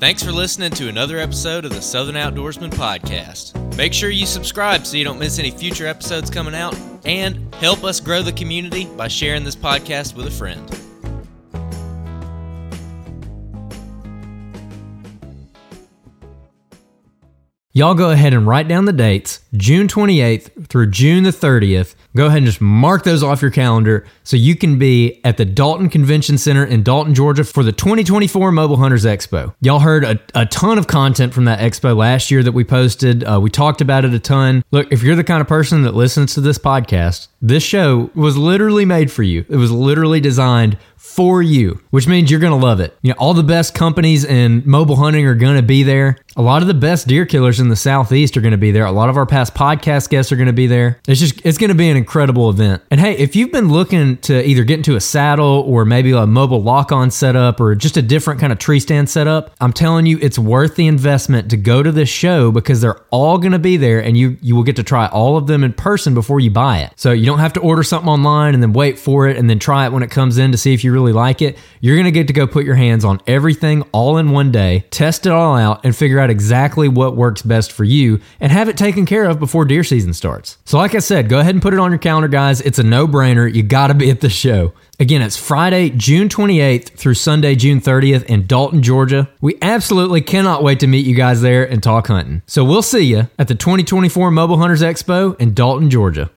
G: Thanks for listening to another episode of the Southern Outdoorsman Podcast. Make sure you subscribe so you don't miss any future episodes coming out, and help us grow the community by sharing this podcast with a friend.
E: Y'all go ahead and write down the dates, June 28th through June the 30th. Go ahead and just mark those off your calendar so you can be at the Dalton Convention Center in Dalton, Georgia for the 2024 Mobile Hunters Expo. Y'all heard a, a ton of content from that expo last year that we posted. Uh, we talked about it a ton. Look, if you're the kind of person that listens to this podcast, this show was literally made for you. It was literally designed for you, which means you're going to love it. You know, all the best companies in mobile hunting are going to be there. A lot of the best deer killers in the southeast are going to be there. A lot of our past podcast guests are going to be there. It's just it's going to be an incredible event. And hey, if you've been looking to either get into a saddle or maybe a mobile lock-on setup or just a different kind of tree stand setup, I'm telling you it's worth the investment to go to this show because they're all going to be there and you you will get to try all of them in person before you buy it. So you don't have to order something online and then wait for it and then try it when it comes in to see if you really like it. You're going to get to go put your hands on everything all in one day, test it all out and figure out exactly what works best for you and have it taken care of before deer season starts. So like I said, go ahead and put it on your calendar guys. It's a no-brainer. You got to be at the show. Again, it's Friday, June 28th through Sunday, June 30th in Dalton, Georgia. We absolutely cannot wait to meet you guys there and talk hunting. So we'll see you at the 2024 Mobile Hunters Expo in Dalton, Georgia.